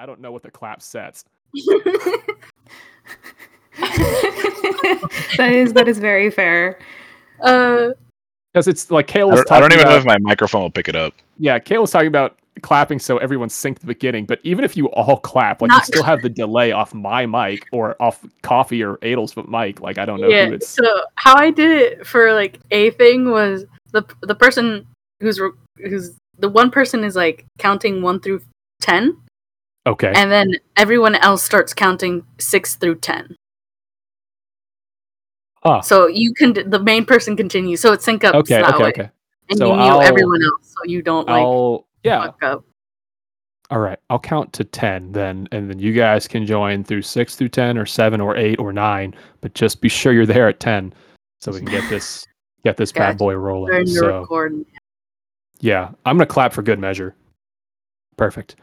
I don't know what the clap sets. that is that is very fair. uh, Because it's like Kale I don't, talking I don't even about, know if my microphone will pick it up. Yeah, Kale was talking about clapping so everyone synced the beginning, but even if you all clap, like you still have the delay off my mic or off Coffee or Adel's mic. Like I don't know yeah. who it's. So how I did it for like a thing was the the person who's re- who's the one person is like counting one through ten, Okay. and then everyone else starts counting six through ten. Ah. So you can the main person continues, so it sync up Okay. that Okay. way, Okay. and So you mute I'll- everyone else, so you don't like I'll yeah. fuck up. All right. I'll count to ten then, and then you guys can join through six through ten or seven or eight or nine. But just be sure you're there at ten, so we can get this get this bad boy rolling. So recording. yeah, I'm gonna clap for good measure. Perfect.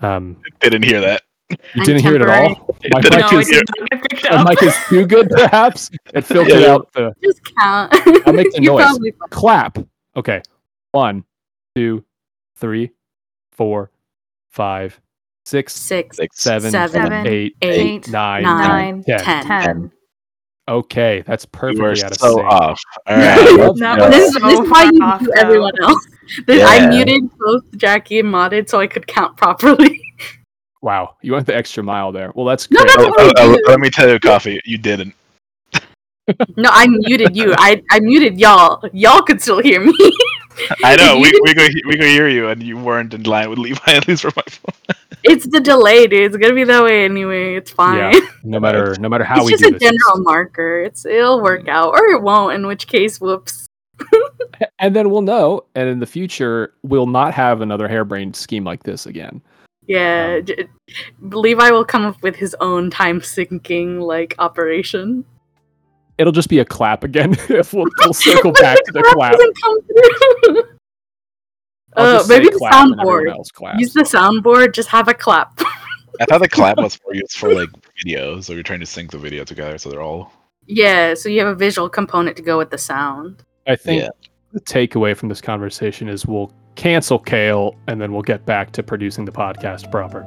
Um, Didn't hear that. you I'm didn't hear it at all. My Didn't mic no, is it did not get picked my mic is too good, perhaps. It filtered Yeah. out the Just count. I'll make the noise. clap. Okay. One, two, three, four, five, six, Six, Six, seven, Seven, eight, eight, nine, nine, ten. ten. Ten. Okay, that's You were perfectly out of so sync. off. All Yeah. right. Love That that. was This, is- so this is why you off, do everyone else. This- I muted both Jackie and modded so I could count properly. Wow, you went the extra mile there. Well, that's No, great. no, oh, oh, oh, oh, let me tell you, coffee. You didn't. No, I muted you. I, I muted y'all. Y'all could still hear me. I know. We didn't- we go we go hear you, and you weren't in line with Levi at least for my phone. it's the delay, dude. It's gonna be that way anyway. It's fine. Yeah, no matter no matter how it's we just do a this. general marker. It's it'll work out, or it won't. In which case, whoops. and then we'll know, and in the future, we'll not have another harebrained scheme like this again. Yeah, Um, Levi will come up with his own time syncing like operation. It'll just be a clap again. if we'll, we'll circle back to the clap. doesn't come through. Uh, maybe the clap and soundboard. Use the soundboard. Just have a clap. I thought the clap was for used for like videos, so you're trying to sync the video together, so they're all. yeah, so you have a visual component to go with the sound. I think Yeah. the takeaway from this conversation is we'll cancel Kale and then we'll get back to producing the podcast proper.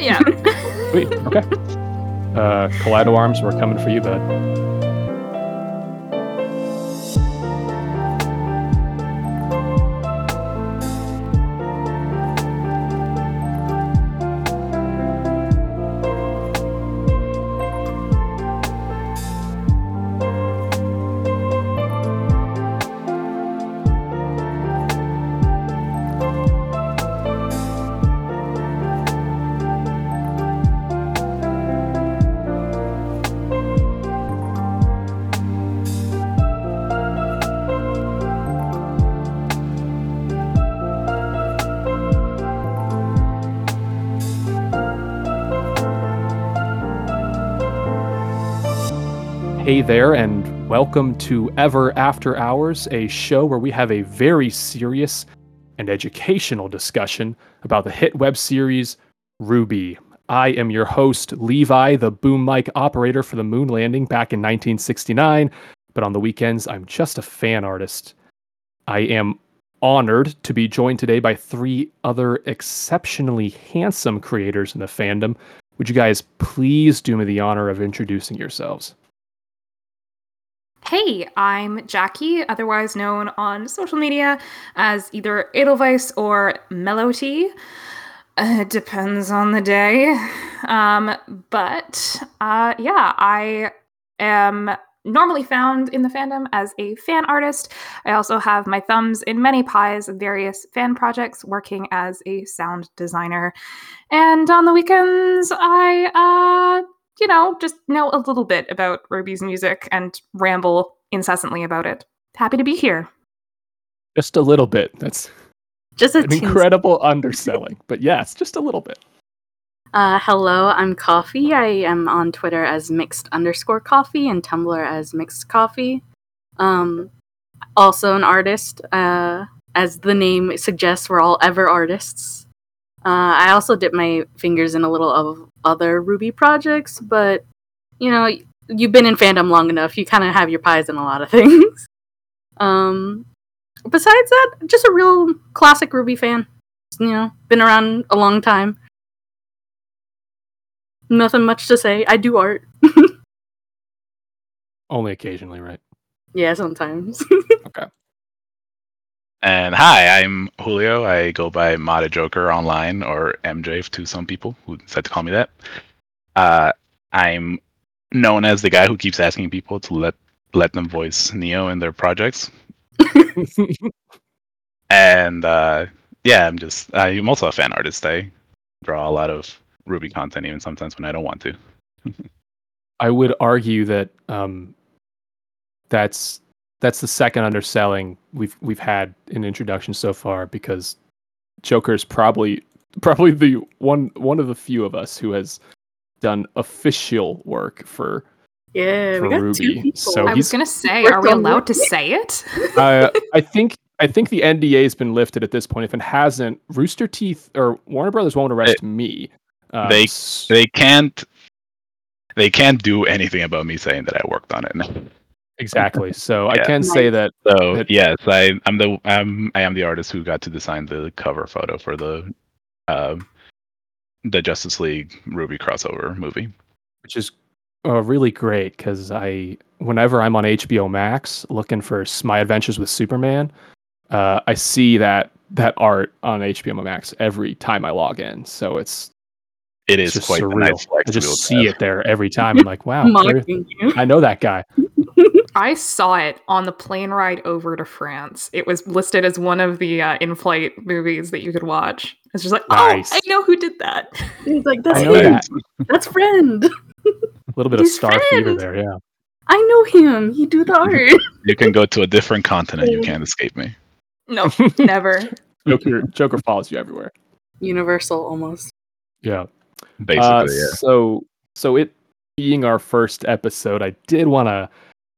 Yeah. Sweet. Okay. Uh, Kaleido Arms, we're coming for you, bud. There, and welcome to Ever After Hours, a show where we have a very serious and educational discussion about the hit web series RWBY. I am your host, Levi, the boom mic operator for the moon landing back in 1969, but on the weekends, I'm just a fan artist. I am honored to be joined today by three other exceptionally handsome creators in the fandom. Would you guys please do me the honor of introducing yourselves? Hey, I'm Jackie, otherwise known on social media as either Edelweiss or Melody. Uh, depends on the day. Um, but uh, yeah, I am normally found in the fandom as a fan artist. I also have my thumbs in many pies of various fan projects, working as a sound designer. And on the weekends, I, uh, you know, just know a little bit about RWBY's music and ramble incessantly about it. Happy to be here. Just a little bit. That's Just a an teensy- incredible underselling. But yes, just a little bit. Uh, hello, I'm Coffee. I am on Twitter as mixed underscore coffee and Tumblr as mixed coffee. Um, also an artist. Uh, as the name suggests, we're all ever artists. Uh, I also dip my fingers in a little of other RWBY projects, but you know, you've been in fandom long enough. You kind of have your pies in a lot of things. Um, besides that, just a real classic RWBY fan. You know, been around a long time. Nothing much to say. I do art. Only occasionally, right? Yeah, sometimes. And hi, I'm Julio. I go by ModdedJoker online or MJ to some people who decide to call me that. Uh, I'm known as the guy who keeps asking people to let let them voice Neo in their projects. And uh, yeah, I'm just I'm also a fan artist. I draw a lot of RWBY content, even sometimes when I don't want to. I would argue that um, that's that's the second underselling we've we've had in introduction so far because Joker is probably probably the one one of the few of us who has done official work for yeah, For we got Ruby, two so I was gonna say, are we on allowed to say it? uh, I think I think the NDA has been lifted at this point. If it hasn't, Rooster Teeth or Warner Brothers won't arrest me. Um, they- They can't they can't do anything about me saying that I worked on it. Exactly. So I can say that So That- yes, I I'm the I'm I am the artist who got to design the cover photo for the um the Justice League RWBY crossover movie. which is uh, really great because I, whenever I'm on HBO Max looking for My Adventures with Superman, uh, I see that that art on HBO Max every time I log in. So it's it's quite a surreal. nice I to just see it there every time. I'm like, wow, there- mocking you. I know that guy. I saw it on the plane ride over to France. It was listed as one of the uh, in-flight movies that you could watch. It's just like, Nice. oh, I know who did that. He's like, that's I him. that. That's friend. A little bit of He's Star Fever there, yeah. I know him. He do the art. You can go to a different continent. You can't escape me. No, never. Joker, Joker follows you everywhere. Universal almost. Yeah. Basically, Uh, yeah. So, so it being our first episode, I did want to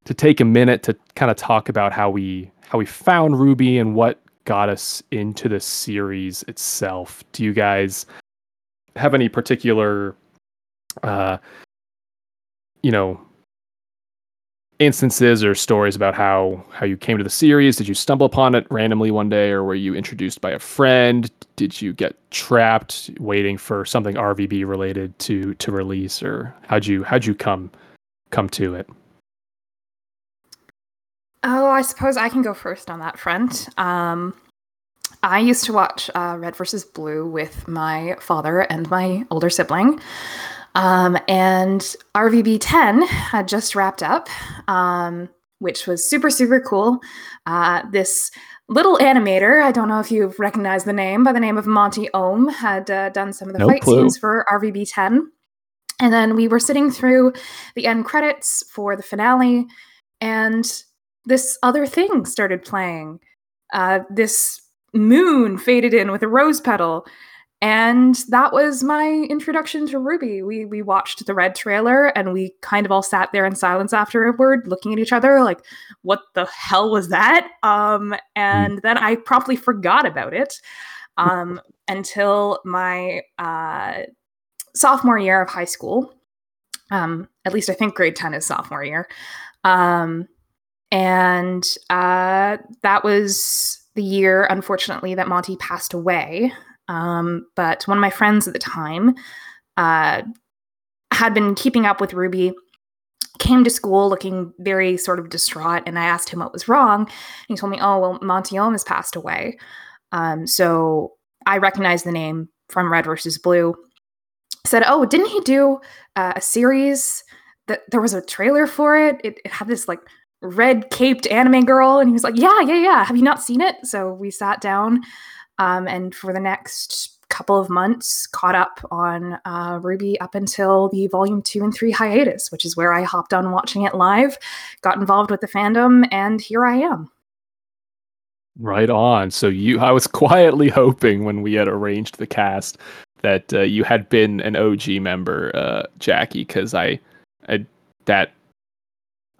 to take a minute to kind of talk about how we how we found RWBY and what got us into the series itself. Do you guys have any particular, uh, you know, instances or stories about how how you came to the series? Did you stumble upon it randomly one day, or were you introduced by a friend? Did you get trapped waiting for something RVB related to to release, or how'd you how'd you come come to it? Oh, I suppose I can go first on that front. Um, I used to watch uh, Red versus Blue with my father and my older sibling. Um, and RVB 10 had just wrapped up, um, which was super, super cool. Uh, this little animator, I don't know if you've recognized the name, by the name of Monty Oum, had uh, done some of the No fight clue. scenes for RVB 10. And then we were sitting through the end credits for the finale, and this other thing started playing. Uh, this moon faded in with a rose petal, and that was my introduction to RWBY. We we watched the red trailer, and we kind of all sat there in silence afterward, looking at each other like, "What the hell was that?" Um, and then I promptly forgot about it um, until my uh, sophomore year of high school. Um, at least I think grade ten is sophomore year. Um, and uh, that was the year, unfortunately, that Monty passed away. Um, but one of my friends at the time uh, had been keeping up with RWBY, came to school looking very sort of distraught, and I asked him what was wrong. And he told me, Oh, well, Monty Oum has passed away. Um, so I recognized the name from Red versus Blue. Said, Oh, didn't he do uh, a series? That there was a trailer for it. It, it had this like red caped anime girl and he was like yeah yeah yeah. Have you not seen it? So we sat down um, and for the next couple of months caught up on uh, RWBY up until the volume two and three hiatus which is where i hopped on watching it live got involved with the fandom and here i am. Right on. So you, I was quietly hoping when we had arranged the cast that uh, you had been an OG member, uh, Jackie, because I, I, that,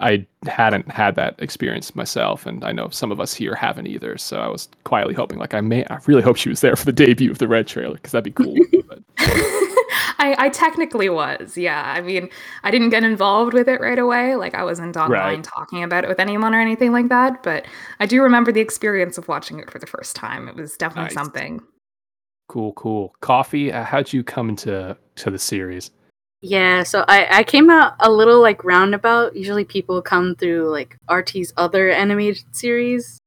I hadn't had that experience myself, and I know some of us here haven't either. So I was quietly hoping, like, I may, I really hope she was there for the debut of the Red trailer, because that'd be cool. I, I technically was, yeah. I mean, I didn't get involved with it right away. Like, I wasn't online Right. talking about it with anyone or anything like that. But I do remember the experience of watching it for the first time. It was definitely Nice. something. cool, cool. Coffee. Uh, how'd you come into to the series? Yeah, so I, I came out a little like roundabout. Usually people come through like RT's other animated series.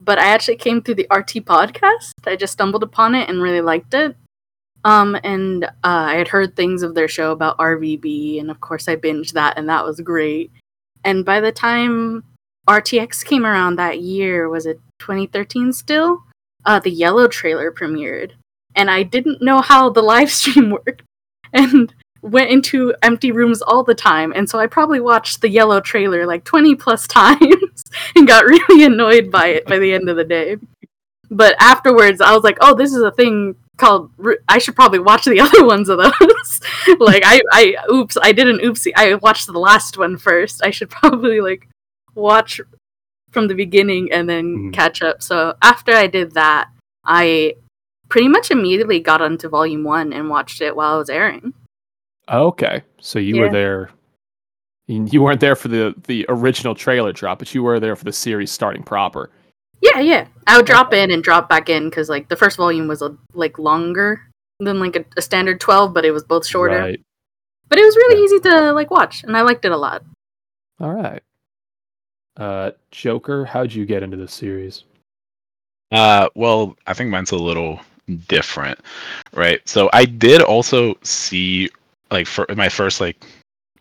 But I actually came through the RT podcast. I just stumbled upon it and really liked it. Um, and uh, I had heard things of their show about RVB, and of course I binged that, and that was great. And by the time RTX came around that year, was it 2013 still? Uh, the Yellow trailer premiered, and I didn't know how the live stream worked, and went into empty rooms all the time. And so I probably watched the Yellow trailer like 20 plus times and got really annoyed by it by the end of the day. But afterwards, I was like, oh, this is a thing called I should probably watch the other ones of those. like I I oops, I did an oopsie. I watched the last one first. I should probably like watch from the beginning and then mm. catch up. So after I did that, I pretty much immediately got onto volume 1 and watched it while it was airing. Okay. So you yeah. were there you weren't there for the the original trailer drop, but you were there for the series starting proper. Yeah, yeah. I would drop in and drop back in because like the first volume was a, like longer than like a, a, standard twelve, but it was both shorter. Right. But it was really yeah. easy to like watch, and I liked it a lot. All right. Uh, Joker, how'd you get into this series? Uh, well, I think mine's a little different, right? So I did also see like for my first like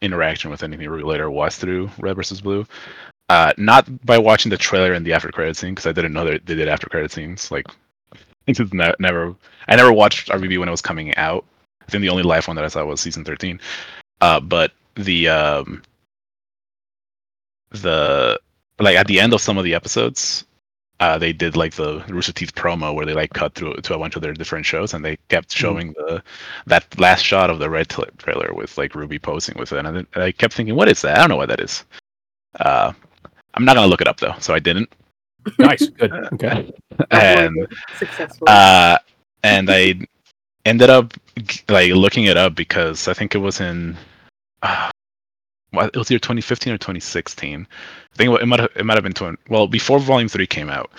interaction with anything related was through Red versus Blue. Uh, not by watching the trailer and the after credit scene because I didn't know that they did after credit scenes. Like, I ne- never. I never watched RVB when it was coming out. I think the only live one that I saw was season thirteen. Uh, but the um, the like at the end of some of the episodes, uh, they did like the Rooster Teeth promo where they like cut through to a bunch of their different shows, and they kept hmm. showing mm. the that last shot of the red t- trailer with like Ruby posing with it, and I, I kept thinking, what is that? I don't know what that is. Uh, I'm not gonna look it up though, so I didn't. Nice, good, okay. and uh, and I ended up like looking it up because I think it was in. Uh, it was either 2015 or 2016. I think it might have, it might have been 20. Well, before Volume Three came out,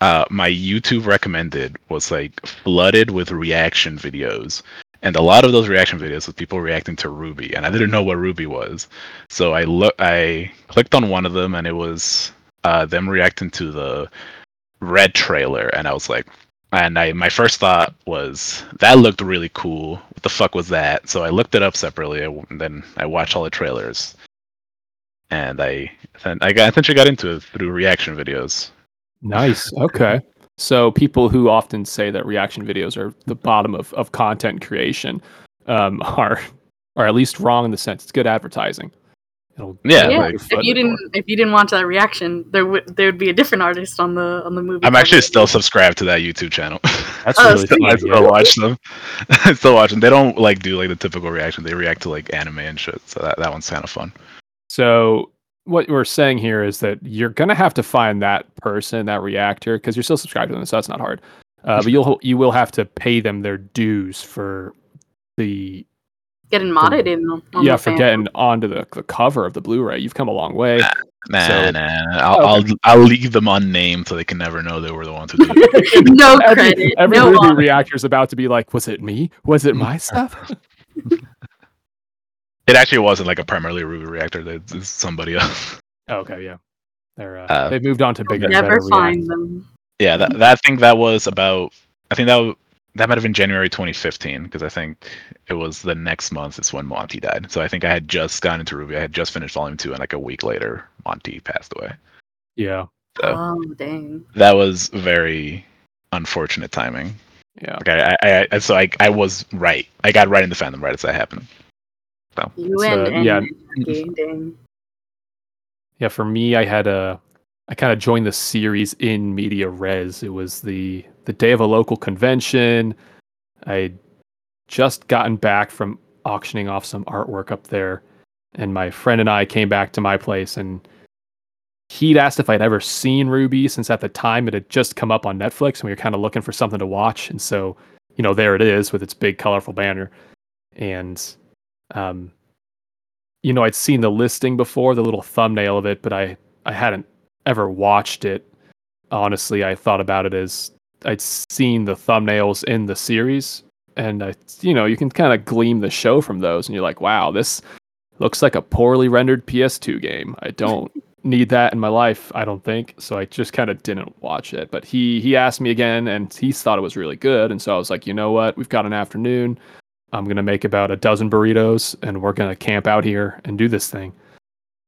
uh, my YouTube recommended was like flooded with reaction videos and a lot of those reaction videos was people reacting to RWBY, and I didn't know what RWBY was, so I look, I clicked on one of them, and it was uh, them reacting to the Red trailer, and I was like, and I my first thought was that looked really cool. What the fuck was that? So I looked it up separately, and then I watched all the trailers, and I I got I essentially got into it through reaction videos. Nice. Okay. So people who often say that reaction videos are the bottom of, of content creation um, are are at least wrong in the sense it's good advertising. It'll yeah, yeah. if you didn't more. if you didn't watch that reaction, there would there would be a different artist on the on the movie. I'm actually still subscribed to that YouTube channel. That's oh, really I still watch them. I still watch them. They don't like do like the typical reaction. They react to like anime and shit. So that, that one's kind of fun. So what we're saying here is that you're gonna have to find that person, that reactor, because you're still subscribed to them, so that's not hard. Uh, but you'll you will have to pay them their dues for the getting modded the, in. yeah, for fan. getting onto the, the cover of the Blu-ray. You've come a long way. Nah, so, nah. I'll, okay. I'll, I'll leave them unnamed so they can never know they were the ones who did it. no credit. Every, every no reactor is about to be like, was it me? Was it my stuff? It actually wasn't like a primarily Ruby reactor. It's somebody else. Oh, okay, yeah. They're uh, uh, they've moved on to bigger. Never find them. Yeah, that, that I think that was about. I think that that might have been January 2015 because I think it was the next month is when Monty died. So I think I had just gone into RWBY. I had just finished Volume Two, and like a week later, Monty passed away. Yeah. So oh dang. That was very unfortunate timing. Yeah. Okay. I, I, so I, I was right. I got right in the fandom right as that happened. So you and, and yeah, yeah. For me, I had a I kind of joined the series in media res. It was the the day of a local convention. I just gotten back from auctioning off some artwork up there, and my friend and I came back to my place, and he'd asked if I'd ever seen RWBY, since at the time it had just come up on Netflix, and we were kind of looking for something to watch, and so you know there it is with its big colorful banner, and um, you know, I'd seen the listing before, the little thumbnail of it, but I I hadn't ever watched it. Honestly, I thought about it as I'd seen the thumbnails in the series and I, you know, you can kind of glean the show from those, and you're like, wow, this looks like a poorly rendered PS2 game. I don't need that in my life, I don't think. So I just kind of didn't watch it. But he he asked me again, and he thought it was really good, and so I was like, you know what, we've got an afternoon. I'm gonna make about a dozen burritos, and we're gonna camp out here and do this thing.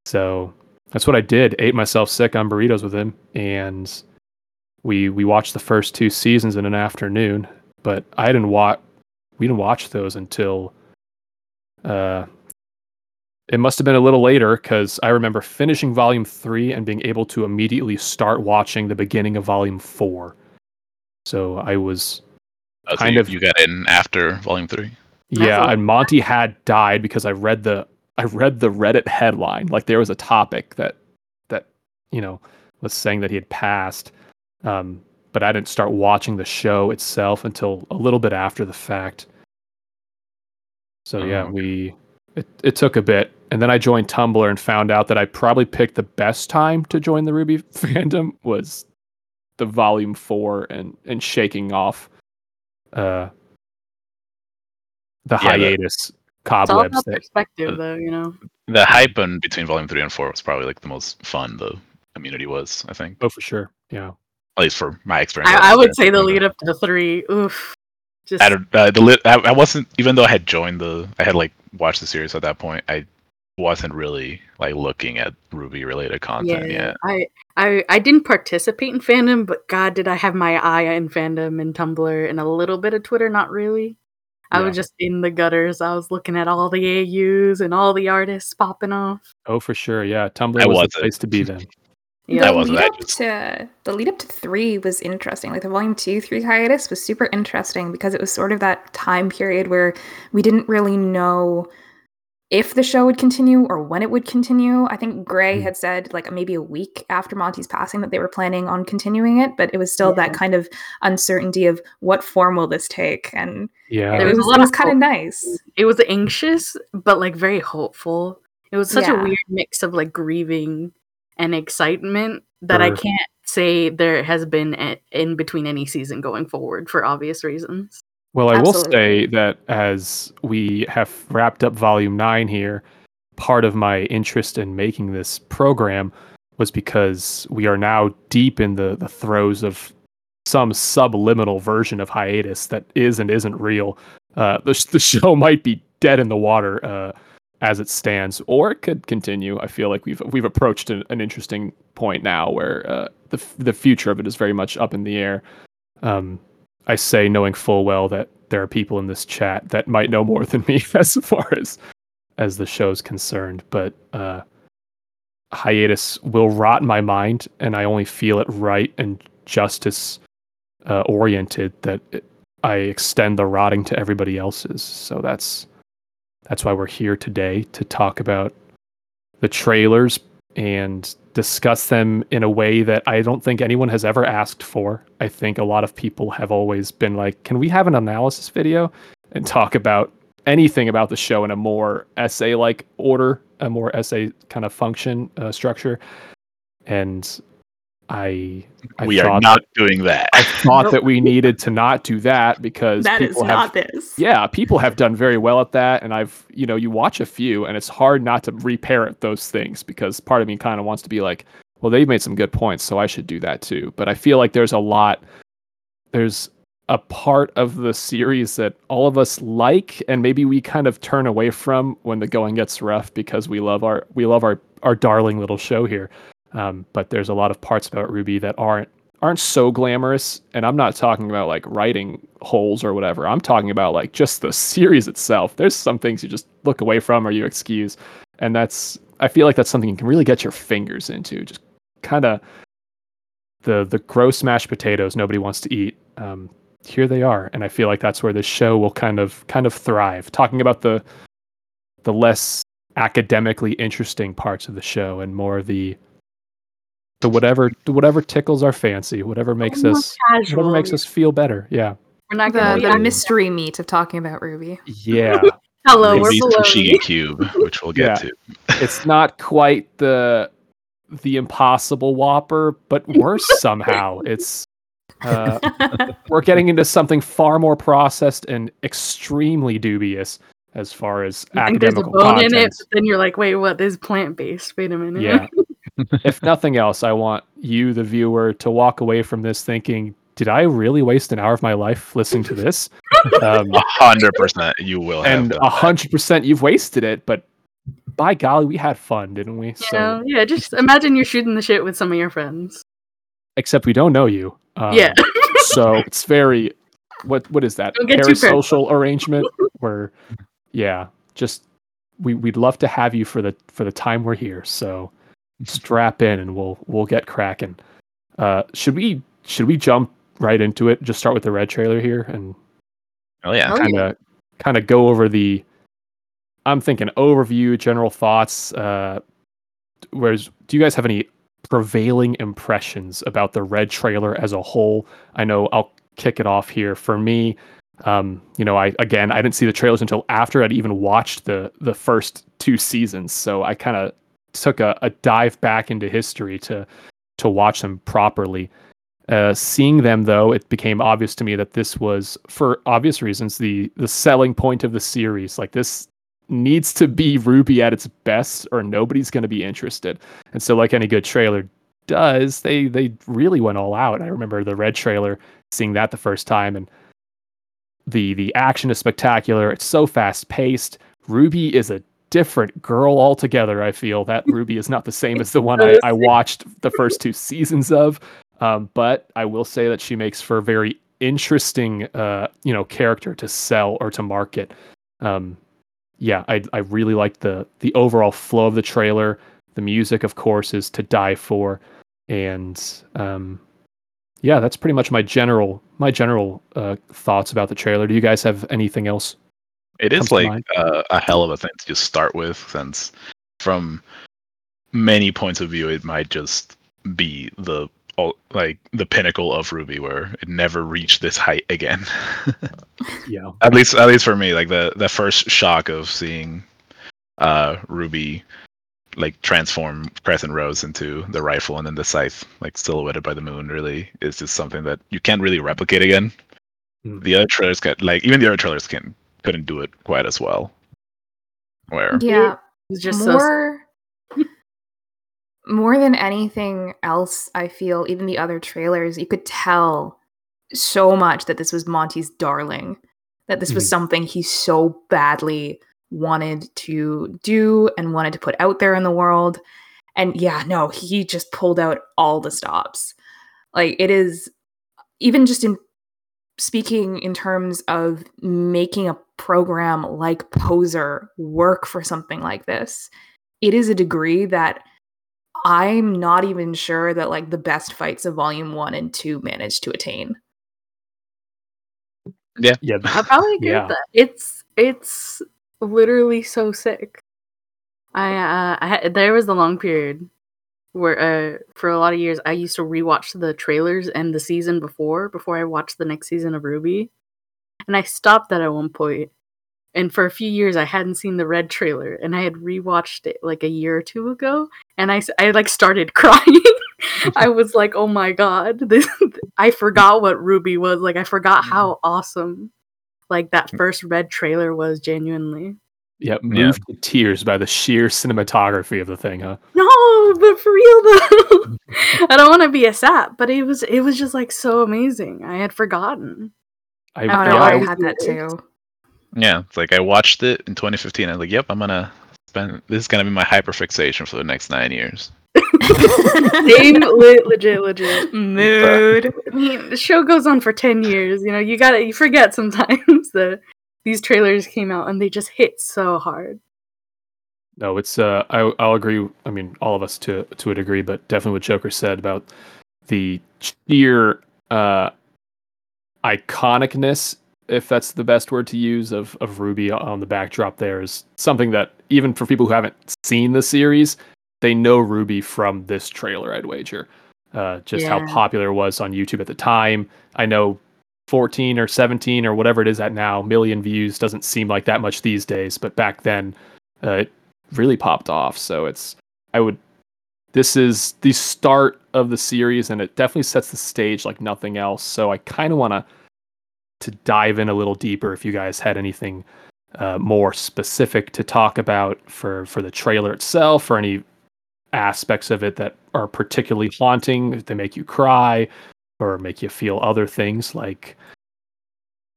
So that's what I did. Ate myself sick on burritos with him, and we we watched the first two seasons in an afternoon. But I didn't watch. We didn't watch those until. Uh, it must have been a little later because I remember finishing volume three and being able to immediately start watching the beginning of volume four. So I was Oh, so Kind you, of- you got in after volume three. Yeah, and Monty had died because I read the I read the Reddit headline. Like there was a topic that that you know was saying that he had passed, um, but I didn't start watching the show itself until a little bit after the fact. So Oh, yeah, okay. we it, it took a bit, and then I joined Tumblr and found out that I probably picked the best time to join the RWBY fandom was the volume four and and shaking off uh the Yeah, the- hiatus It's all cobwebs about that perspective, though. You know. The hype in between volume three and four was probably like the most fun the community was. I think, oh for sure yeah at least for my experience. I, I would say the lead up to three. Oof. Just I don't, uh, the lit, I, I wasn't even though I had joined the I had like watched the series at that point. I wasn't really like looking at RWBY related content yeah. yet. I, I I didn't participate in fandom, but God, did I have my eye in fandom and Tumblr and a little bit of Twitter? Not really. I Yeah. was just in the gutters. I was looking at all the AUs and all the artists popping off. oh for sure yeah tumblr was wasn't. the place to be then Yeah. I the wasn't, lead up just- to the lead up to three was interesting. Like the volume two, three hiatus was super interesting because it was sort of that time period where we didn't really know if the show would continue or when it would continue. I think Gray Hmm. had said like maybe a week after Monty's passing that they were planning on continuing it, but it was still that kind of uncertainty of what form will this take, and yeah it was was, a lot it was kind of nice. It was anxious, but like very hopeful. It was such a weird mix of like grieving and excitement that I can't say there has been a- in between any season going forward for obvious reasons. Well, I will say that as we have wrapped up volume nine here, part of my interest in making this program was because we are now deep in the, the throes of some subliminal version of hiatus that is and isn't real. Uh, the, sh- the show might be dead in the water uh, as it stands, or it could continue. I feel like we've we've approached an, an interesting point now where uh, the f- the future of it is very much up in the air. Um, I say knowing full well that there are people in this chat that might know more than me as far as as the show's concerned, but uh, hiatus will rot my mind, and I only feel it right and justice uh, oriented that it, I extend the rotting to everybody else's. So that's that's why we're here today to talk about the trailers and discuss them in a way that I don't think anyone has ever asked for. I think a lot of people have always been like, "Can we have an analysis video and talk about anything about the show in a more essay like order, a more essay kind of function uh, structure?" And I, I we are thought not doing that. I thought that we needed to not do that because That is people have not this. yeah, people have done very well at that, and I've you know you watch a few, and it's hard not to reparrot those things because part of me kind of wants to be like, well, they've made some good points, so I should do that too. But I feel like there's a lot, there's a part of the series that all of us like, and maybe we kind of turn away from when the going gets rough because we love our we love our our darling little show here. Um, but there's a lot of parts about RWBY that aren't aren't so glamorous. And i'm not talking about like writing holes or whatever. I'm talking about like just the series itself. There's some things you just look away from or you excuse. And that's i feel like that's something you can really get your fingers into. Just kind of the the gross mashed potatoes nobody wants to eat. Um, here they are. And i feel like that's where this show will kind of kind of thrive. Talking about the the less academically interesting parts of the show and more the the whatever the whatever tickles our fancy whatever makes More us whatever makes us feel better yeah We're not The, gonna the be mystery meat of talking about RWBY. yeah Hello, we're Ruby's below. Fushigi Cube, which we'll get Yeah. to. it's not quite the the impossible whopper but worse somehow it's Uh, we're getting into something far more processed and extremely dubious as far as You think there's a bone content. in it, but then you're like, wait, what? This plant based. Wait a minute. Yeah. If nothing else, I want you, the viewer, to walk away from this thinking, did I really waste an hour of my life listening to this? Um, A hundred percent, you will and a hundred percent, you've wasted it. But by golly, we had fun, didn't we? You know, yeah, just imagine you're shooting the shit with some of your friends. except we don't know you. Um, yeah. so it's very what what is that Don't get too paranoid. parasocial arrangement where yeah just we we'd love to have you for the for the time we're here so strap in and we'll we'll get cracking. Uh should we should we jump right into it? Just start with the red trailer here and Oh yeah. Oh, kind of kind of go over the i'm thinking overview general thoughts uh whereas do you guys have any prevailing impressions about the red trailer as a whole? I know i'll kick it off here. For me um you know i again i didn't see the trailers until after i'd even watched the the first two seasons. So i kind of took a, a dive back into history to to watch them properly uh, seeing them though, it became obvious to me that this was, for obvious reasons, the the selling point of the series. Like this needs to be Ruby at its best, or nobody's going to be interested. And so, like any good trailer does, they they really went all out. I remember the red trailer, seeing that the first time, and the the action is spectacular. It's so fast paced. Ruby is a different girl altogether. I feel that Ruby is not the same as the one I, I watched the first two seasons of. Um, but I will say that she makes for a very interesting, uh, you know, character to sell or to market. Um, yeah, I I really liked the the overall flow of the trailer. The music, of course, is to die for, and um, yeah, that's pretty much my general my general uh, thoughts about the trailer. Do you guys have anything else? It is like uh, a hell of a thing to just start with, since from many points of view, it might just be the like the pinnacle of RWBY, where it never reached this height again. Yeah, at least, at least for me, like the the first shock of seeing uh, Ruby like transform Crescent Rose into the rifle and then the scythe, like silhouetted by the moon, really is just something that you can't really replicate again. Mm. The other trailers got like even the other trailers can couldn't do it quite as well. Where Yeah, It's just so more more than anything else i feel even the other trailers you could tell so much that this was monty's darling that this was Mhm. something he so badly wanted to do and wanted to put out there in the world and yeah no he just pulled out all the stops like it is even just in speaking in terms of making a program like poser work for something like this it is a degree that i'm not even sure that like the best fights of volume one and two managed to attain yeah, Yeah. I probably agree Yeah. with that. It's it's literally so sick. I uh I had, there was a long period where uh for a lot of years I used to rewatch the trailers and the season before before I watched the next season of RWBY. And I stopped that at one point. And for a few years I hadn't seen the red trailer and I had rewatched it like a year or two ago and I I like started crying. I was like, "Oh my god, this I forgot what RWBY was. Like I forgot how mm-hmm. awesome like that mm. first red trailer was genuinely. yeah, Yeah. moved to tears by the sheer cinematography of the thing, huh? No, but for real though. I don't want to be a sap, but it was it was just like so amazing. I had forgotten. I, oh Yeah, no I i had that too yeah, it's like I watched it in 2015. I was like, yep, I'm gonna spend this is gonna be my hyperfixation for the next nine years. Same, le- legit, legit. mood I mean, the show goes on for ten years. You know, you gotta you forget sometimes that these trailers came out and they just hit so hard. No, it's uh, I I'll agree. I mean, all of us to to a degree, but definitely what Joker said about the sheer uh, iconicness, if that's the best word to use, of of Ruby on the backdrop. There is something that even for people who haven't seen the series, they know Ruby from this trailer. I'd wager. Uh, just how popular it was on YouTube at the time. I know 14 or 17 or whatever it is at now, million views doesn't seem like that much these days, but back then, uh, it really popped off. So it's I would this is the start of the series, and it definitely sets the stage like nothing else. So I kind of want to to dive in a little deeper. If you guys had anything uh, more specific to talk about for for the trailer itself, or any aspects of it that are particularly haunting, they make you cry, or make you feel other things like.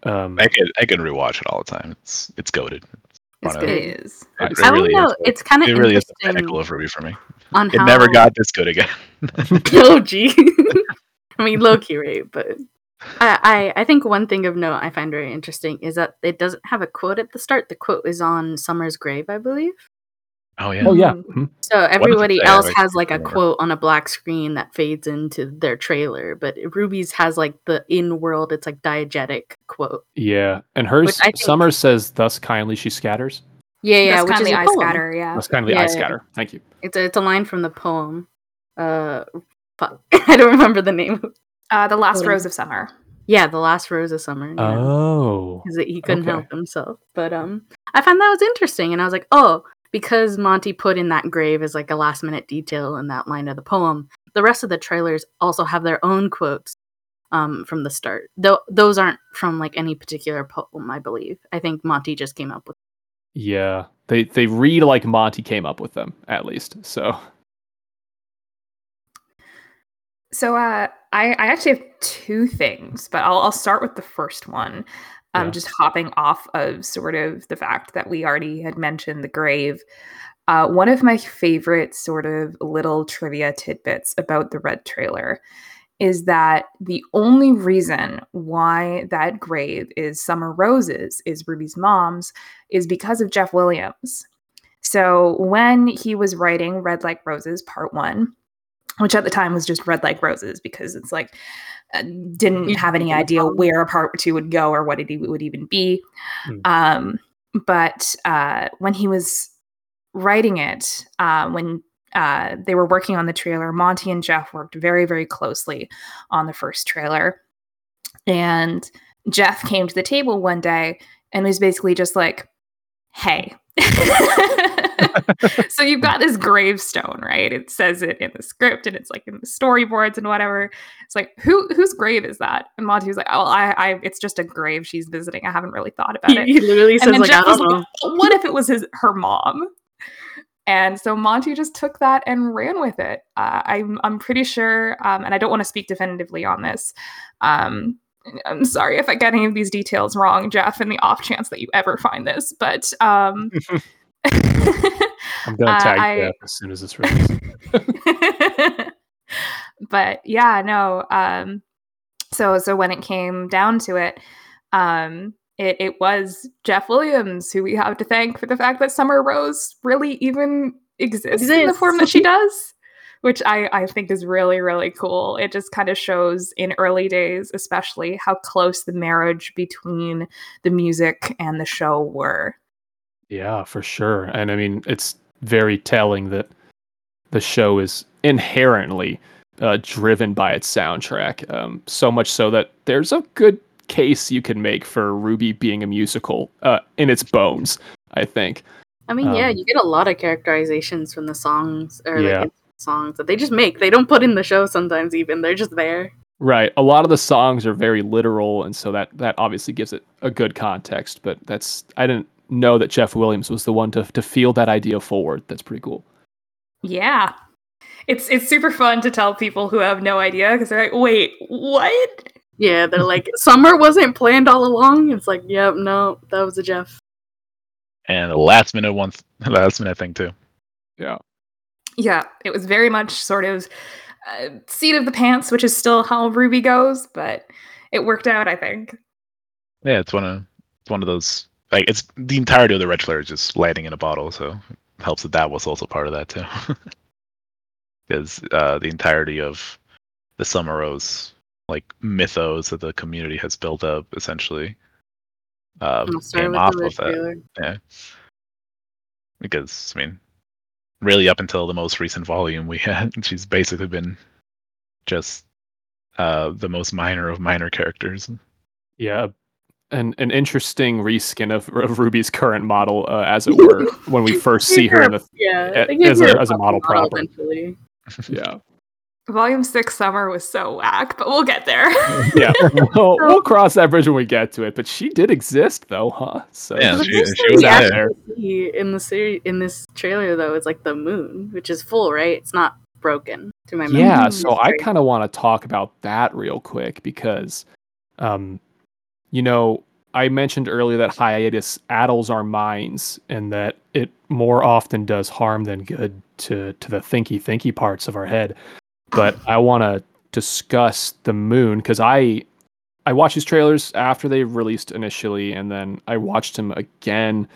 Um, I can I can rewatch it all the time. It's it's goaded. It's Wanna- good. It is. It, it I don't really know. is. It's kind of It really is the interesting pinnacle of RWBY for me. On It how never got this good again. oh gee. I mean, low key, right? But I, I, I think one thing of note I find very interesting is that it doesn't have a quote at the start. The quote is on Summer's grave, I believe. Oh yeah. oh yeah, Mhm. mhm. So everybody say? else I has like a remember. quote on a black screen that fades into their trailer, but Ruby's has like the in world. It's like diegetic quote. yeah, and hers Which I think- Summer says, "Thus kindly she scatters." Yeah, yeah, That's which kind is the a eye poem. scatter, yeah. That's kindly Yeah, I yeah. scatter. Thank you. It's a, it's a line from the poem. Uh, fuck, I don't remember the name. Uh, the last Oh. rose of summer. Yeah, the last rose of summer. yeah. Oh, because he couldn't okay. help himself. But um, I found that was interesting, and I was like, oh, because Monty put in that grave as like a last minute detail in that line of the poem. The rest of the trailers also have their own quotes um from the start. Though those aren't from like any particular poem, I believe. I think Monty just came up with. Yeah. They they read like Monty came up with them at least. So So uh, I, I actually have two things, but I'll, I'll start with the first one. Um, Yeah. Just hopping off of sort of the fact that we already had mentioned the grave. Uh, one of my favorite sort of little trivia tidbits about the Red trailer is that the only reason why that grave is Summer Rose's, is Ruby's mom's, is because of Jeff Williams. So when he was writing Red Like Roses Part One, which at the time was just Red Like Roses because it's like uh, didn't have any idea where a part two would go or what it would even be. Hmm. Um, but uh, when he was writing it, uh, when uh, they were working on the trailer, Monty and Jeff worked very, very closely on the first trailer. And Jeff came to the table one day and was basically just like, hey. so you've got this gravestone, right? It says it in the script and it's like in the storyboards and whatever. It's like, who whose grave is that? And Monty was like, Oh, I, I it's just a grave she's visiting. I haven't really thought about it. he literally says And then like, I don't know. like, "But what if it was his her mom? And so Monty just took that and ran with it. Uh, I'm I'm pretty sure, um, and I don't want to speak definitively on this. Um, I'm sorry if I get any of these details wrong, Jeff, in the off chance that you ever find this, but um, I'm gonna Uh, tag I- Jeff as soon as this releases. but yeah, no. Um, so so when it came down to it, um, it it was Jeff Williams who we have to thank for the fact that Summer Rose really even exists, in the form that she does. Which I, I think is really, really cool. It just kind of shows in early days, especially, how close the marriage between the music and the show were. Yeah, for sure. And I mean, it's very telling that the show is inherently uh, driven by its soundtrack. Um, so much so that there's a good case you can make for RWBY being a musical uh, in its bones. I think. I mean, yeah, Um, you get a lot of characterizations from the songs or Yeah. like songs that they just make. They don't put in the show sometimes. Even they're just there. Right. A lot of the songs are very literal, and so that that obviously gives it a good context. But that's I didn't know that Jeff Williams was the one to to feel that idea forward. That's pretty cool. Yeah. It's it's super fun to tell people who have no idea because they're like, wait, what? Yeah, they're like summer wasn't planned all along. It's like, yep, no, that was a Jeff. And the last minute one, last minute thing too. Yeah. Yeah, it was very much sort of uh, seat of the pants, which is still how RWBY goes, but it worked out, I think. Yeah, it's one of it's one of those like it's the entirety of the red flare is just landing in a bottle, so it helps that that was also part of that too. Because uh, the entirety of the Summer Rose like mythos that the community has built up essentially uh, came off of that. Yeah. Because I mean, really up until the most recent volume we had, she's basically been just uh the most minor of minor characters. Yeah. An an interesting reskin of, of Ruby's current model, uh, as it were, when we first see her in the Yeah, a- as a- as a model proper. Eventually. Yeah. Volume six summer was so whack, but we'll get there. Yeah. we'll, we'll cross that bridge when we get to it. But she did exist, though, huh? So Yeah, The she- first she was out there. in the series in this trailer though it's like the moon, which is full, right? It's not broken to my memory. Yeah, so I kind of want to talk about that real quick because, um, you know, I mentioned earlier that hiatus addles our minds and that it more often does harm than good to to the thinky thinky parts of our head. But I want to discuss the moon because I I watched these trailers after they released initially, and then I watched them again.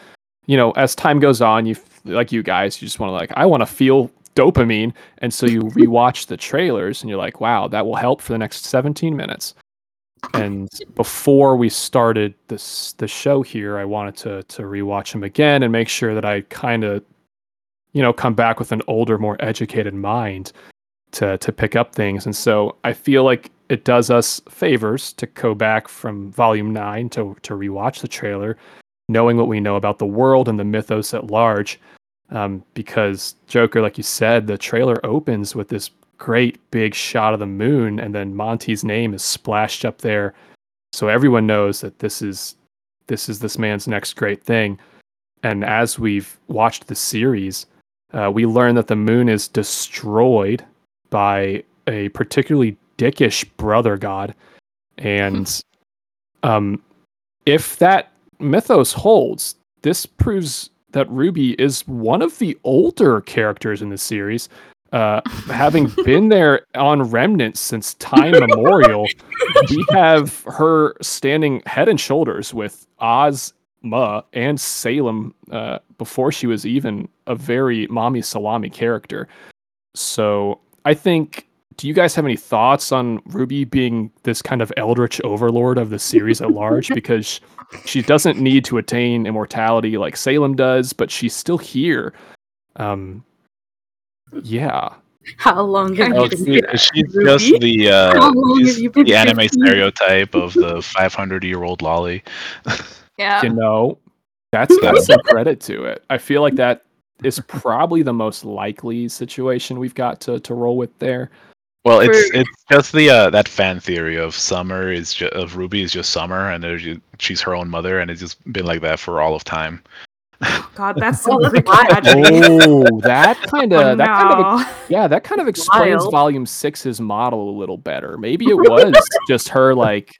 You know, as time goes on, you like you guys, you just want to like I want to feel dopamine, and so you rewatch the trailers, and you're like, wow, that will help for the next 17 minutes. And before we started this the show here, I wanted to to rewatch them again and make sure that I kind of, you know, come back with an older, more educated mind to to pick up things. And so I feel like it does us favors to go back from volume nine to to rewatch the trailer, knowing what we know about the world and the mythos at large. Um, because Joker, like you said, the trailer opens with this great big shot of the moon, and then Monty's name is splashed up there, so everyone knows that this is this is this man's next great thing. And as we've watched the series, uh, we learn that the moon is destroyed by a particularly dickish brother god, and um, if that mythos holds, this proves that Ruby is one of the older characters in the series, uh, having been there on Remnant since time memorial. we have her standing head and shoulders with Oz, Ma, and Salem uh, before she was even a very mommy salami character. So I think. Do you guys have any thoughts on Ruby being this kind of eldritch overlord of the series at large? Because she doesn't need to attain immortality like Salem does, but she's still here. Um, yeah, How long have Oh, you been she- here, she's Ruby? just the uh, she's have you been the anime drinking? stereotype of the 500 year old lolly. yeah. you know, that's got some credit to it. I feel like that is probably the most likely situation we've got to to roll with there. Well, it's it's just the uh, that fan theory of Summer is just of Ruby is just Summer, and there's ju- she's her own mother, and it's just been like that for all of time. God, that's Oh, some that's creepy wild. tragedy. Oh, that kind Oh, of that kind of yeah, that kind of explains Wild. Volume Six's model a little better. Maybe it was just her like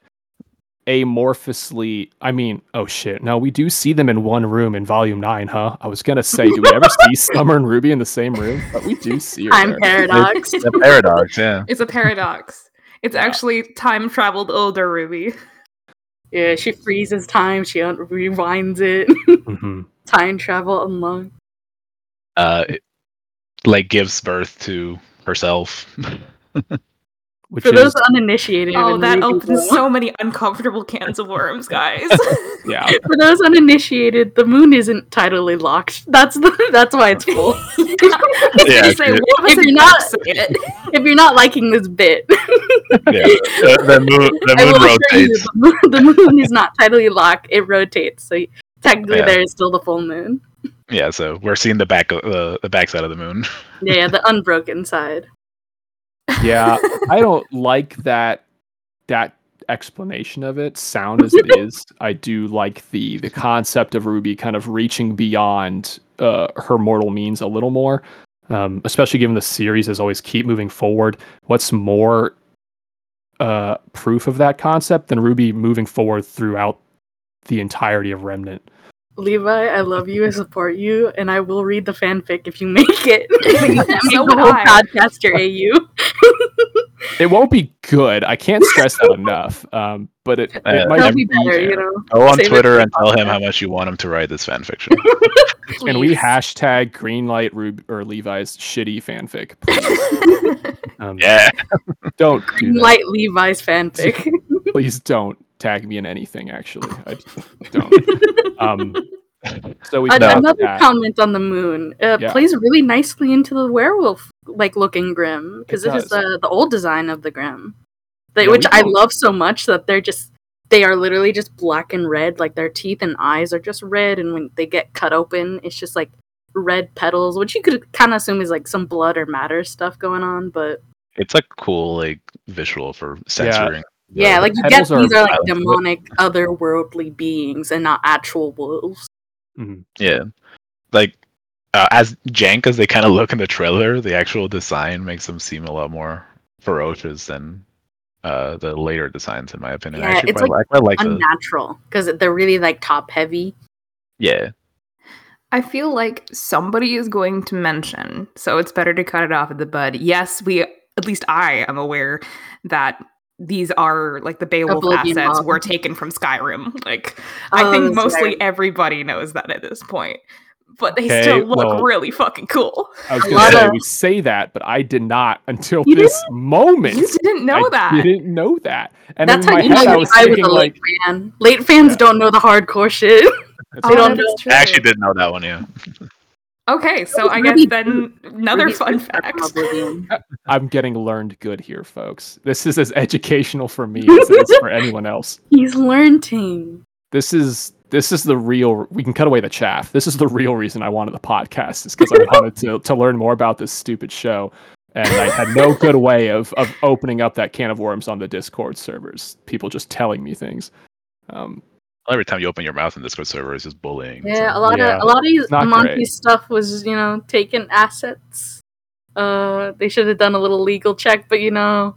amorphously. I mean, oh shit, no, we do see them in one room in Volume Nine, huh? I was gonna say, do we ever see Summer and Ruby in the same room? But we do see her. Time there. paradox. The paradox, yeah. It's a paradox. It's Yeah. actually time traveled older Ruby. yeah, she freezes time. She un- rewinds it. Mhm. time travel unlocked. Uh, it, like gives birth to herself. Which For is those uninitiated, Oh, that opens lore- so many uncomfortable cans of worms, guys. yeah. For those uninitiated, the moon isn't tidally locked. That's the, that's why it's full. Yeah, Say, if what was if it you're not- if you're not liking this bit, yeah, the, the moon, the moon will assure you rotates. the moon, the moon is not tidally locked. It rotates, so technically Yeah. there is still the full moon. Yeah, so we're seeing the back of the the backside of the moon. Yeah, the unbroken side. Yeah i don't like that that explanation of it sound as it is i do like the the concept of ruby kind of reaching beyond uh, her mortal means a little more um, especially given the series has always keep moving forward what's more uh, proof of that concept than ruby moving forward throughout the entirety of remnant Levi, I love you. I support you, and I will read the fanfic if you make it. Make So the whole I. podcast your AU. It won't be good i can't stress that enough um, but it, it Uh, might be be better, you know. Go on Save Twitter and tell him how much you want him to write this fan fiction. and we hashtag greenlight Rub- or levi's shitty fanfic please. Um, yeah, don't do. Light Levi's fanfic. please don't tag me in anything actually i don't um so we Another that. comment on the moon uh, Yeah. plays really nicely into the werewolf like looking Grimm because It it is the the old design of the Grimm, they, Yeah, which I love so much that they're just they are literally just black and red. Like their teeth and eyes are just red, and when they get cut open, it's just like red petals, which you could kind of assume is like some blood or matter stuff going on. But It's a cool like visual for censoring. the- yeah, the like you get petals are these are like demonic, otherworldly beings and not actual wolves. Mhm. Yeah, like uh, as jank as they kind of look in the trailer, the actual design makes them seem a lot more ferocious than uh, the later designs, in my opinion. I Yeah, actually it's, quite, like, I like the Unnatural because they're really like top heavy. yeah. I feel like somebody is going to mention, so it's better to cut it off at the bud. Yes, we, at least I am aware that these are like the Beowolf Oblivion assets Mob. were taken from Skyrim. Like, I Oh, think mostly right. everybody knows that at this point. But they Okay, still look well- really fucking cool. I was gonna say we say that, but I did not until You this moment. You didn't know I that. You didn't know that. And That's how my you know head, I that was I was a late like, fan. Late fans Yeah. don't know the hardcore shit. that's They Oh, don't know. I actually didn't know that one. Yeah. Okay, so I guess then another fun fact. I'm getting learned good here, folks. This is as educational for me as it is for anyone else. He's learning. This is this is the real. We can cut away the chaff. This is the real reason I wanted the podcast. Is because I wanted to to learn more about this stupid show, and I had no good way of of opening up that can of worms on the Discord servers. People just telling me things. Um, Every time you open your mouth in Discord server, it's just bullying. Yeah, so- a lot Yeah. of a lot of these Not Monty great. stuff was you know taking assets. Uh, they should have done a little legal check, but you know,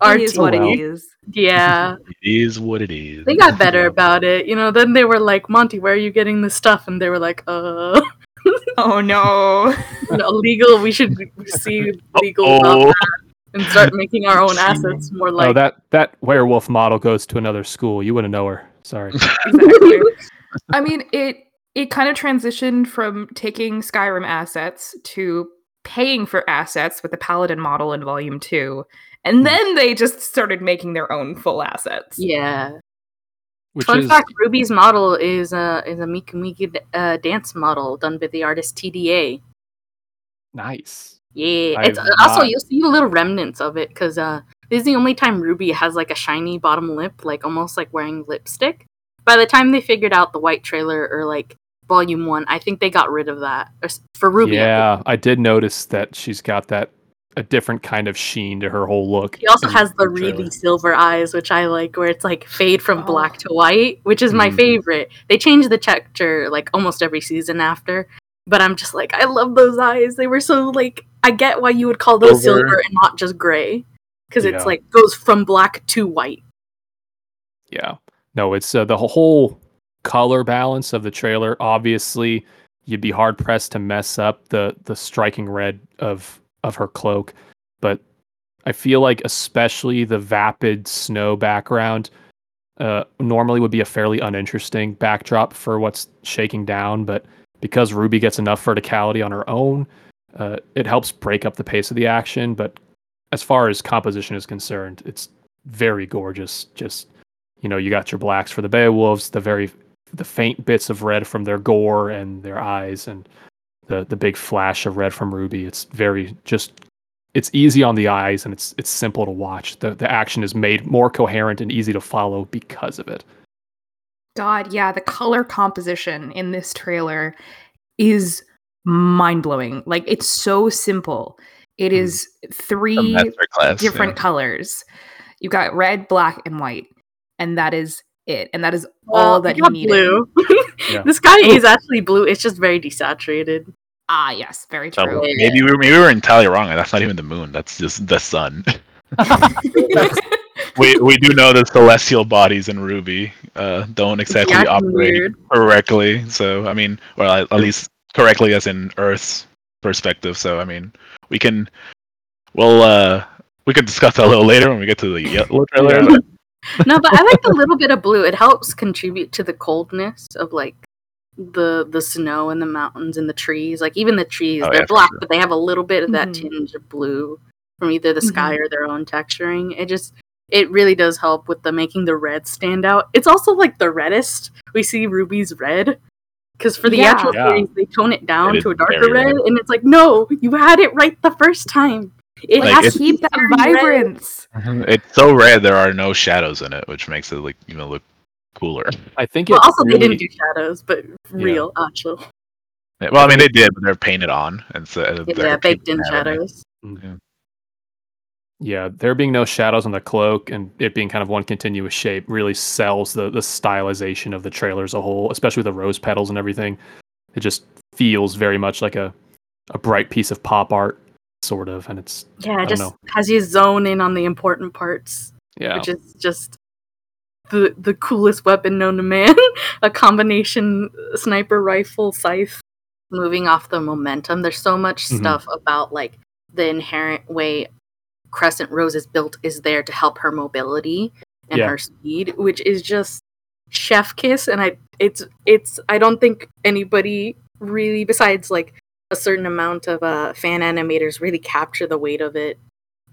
our is what well. it is. yeah, It is what it is. they got better about it. You know, then they were like, Monty, where are you getting this stuff? And they were like, uh, Oh no. no, legal. We should see legal Oh, and start making our own assets more like. oh, that that werewolf model goes to another school. You wouldn't know her. Sorry. exactly. I mean, it it kind of transitioned from taking Skyrim assets to paying for assets with the Paladin model in Volume Two, and then they just started making their own full assets. yeah. Which Fun is fact: Ruby's model is a is a Miku Miku uh, dance model done by the artist TDA. nice. Yeah, I've it's uh, also not- you'll see little remnants of it because uh, this is the only time Ruby has like a shiny bottom lip, like almost like wearing lipstick. By the time they figured out the white trailer or like Volume One, I think they got rid of that for Ruby. Yeah, I did notice that she's got that a different kind of sheen to her whole look. She also has the trailer. really silver eyes, which I like, where it's like fade from black Oh. to white, which is my Mhm. favorite. They change the texture like almost every season after, but I'm just like, I love those eyes. They were so like, I get why you would call those Silver. silver and not just gray, because Yeah. it's like goes from black to white. Yeah. No, it's uh, the whole color balance of the trailer. Obviously, you'd be hard pressed to mess up the the striking red of of her cloak, but I feel like especially the vapid snow background uh, normally would be a fairly uninteresting backdrop for what's shaking down, but because Ruby gets enough verticality on her own, uh, it helps break up the pace of the action. But as far as composition is concerned, it's very gorgeous. Just you know, you got your blacks for the Beowolfs, the very the faint bits of red from their gore and their eyes, and the the big flash of red from Ruby. It's very just it's easy on the eyes and it's it's simple to watch. The the action is made more coherent and easy to follow because of it. God, yeah, the color composition in this trailer is mind blowing. Like it's so simple. It Hmm. is three masterclass, different yeah. colors. You've got red, black, and white, and that is it. And that is Well, all that you got need. blue. Yeah. the sky is actually blue. It's just very desaturated. Ah, yes, very So true. maybe we were, maybe we were entirely wrong. That's not even the moon. That's just the sun. we we do know that celestial bodies in Ruby uh, don't exactly acting operate weird. correctly. So I mean, well, at, at least correctly as in Earth's perspective. So I mean, we can we'll uh we can discuss that a little later when we get to the yellow trailer. Yeah. but- no, but I like the little bit of blue. It helps contribute to the coldness of like the the snow and the mountains and the trees. Like even the trees, Oh, they're yeah, black, sure. but they have a little bit of that Mhm. tinge of blue from either the sky Mm-hmm. or their own texturing. It just it really does help with the making the red stand out. It's also like the reddest. We see Ruby's red. Because for the Yeah. actual Yeah. series, they tone it down It is to a darker red, red. and it's like, no, you had it right the first time. It Like, has to keep that turn red. vibrance. Mm-hmm. It's so red there are no shadows in it, which makes it like you know look cooler. I think Well, it also really, they didn't do shadows, but real actual. Well, I mean, they did, but they're painted on, and so Yeah, they're baked in keeping that in. shadows. Mm-hmm. Yeah, there being no shadows on the cloak and it being kind of one continuous shape really sells the the stylization of the trailer as a whole, especially with the rose petals and everything. It just feels very much like a a bright piece of pop art, sort of, and it's Yeah, it just know. has you zone in on the important parts, yeah, which is just the the coolest weapon known to man. a combination sniper rifle scythe. Moving off the momentum, there's so much Mhm. stuff about like the inherent way Crescent Rose is built is there to help her mobility and Yeah. her speed, which is just chef kiss. And I, it's, it's. I don't think anybody really, besides like a certain amount of uh, fan animators, really capture the weight of it.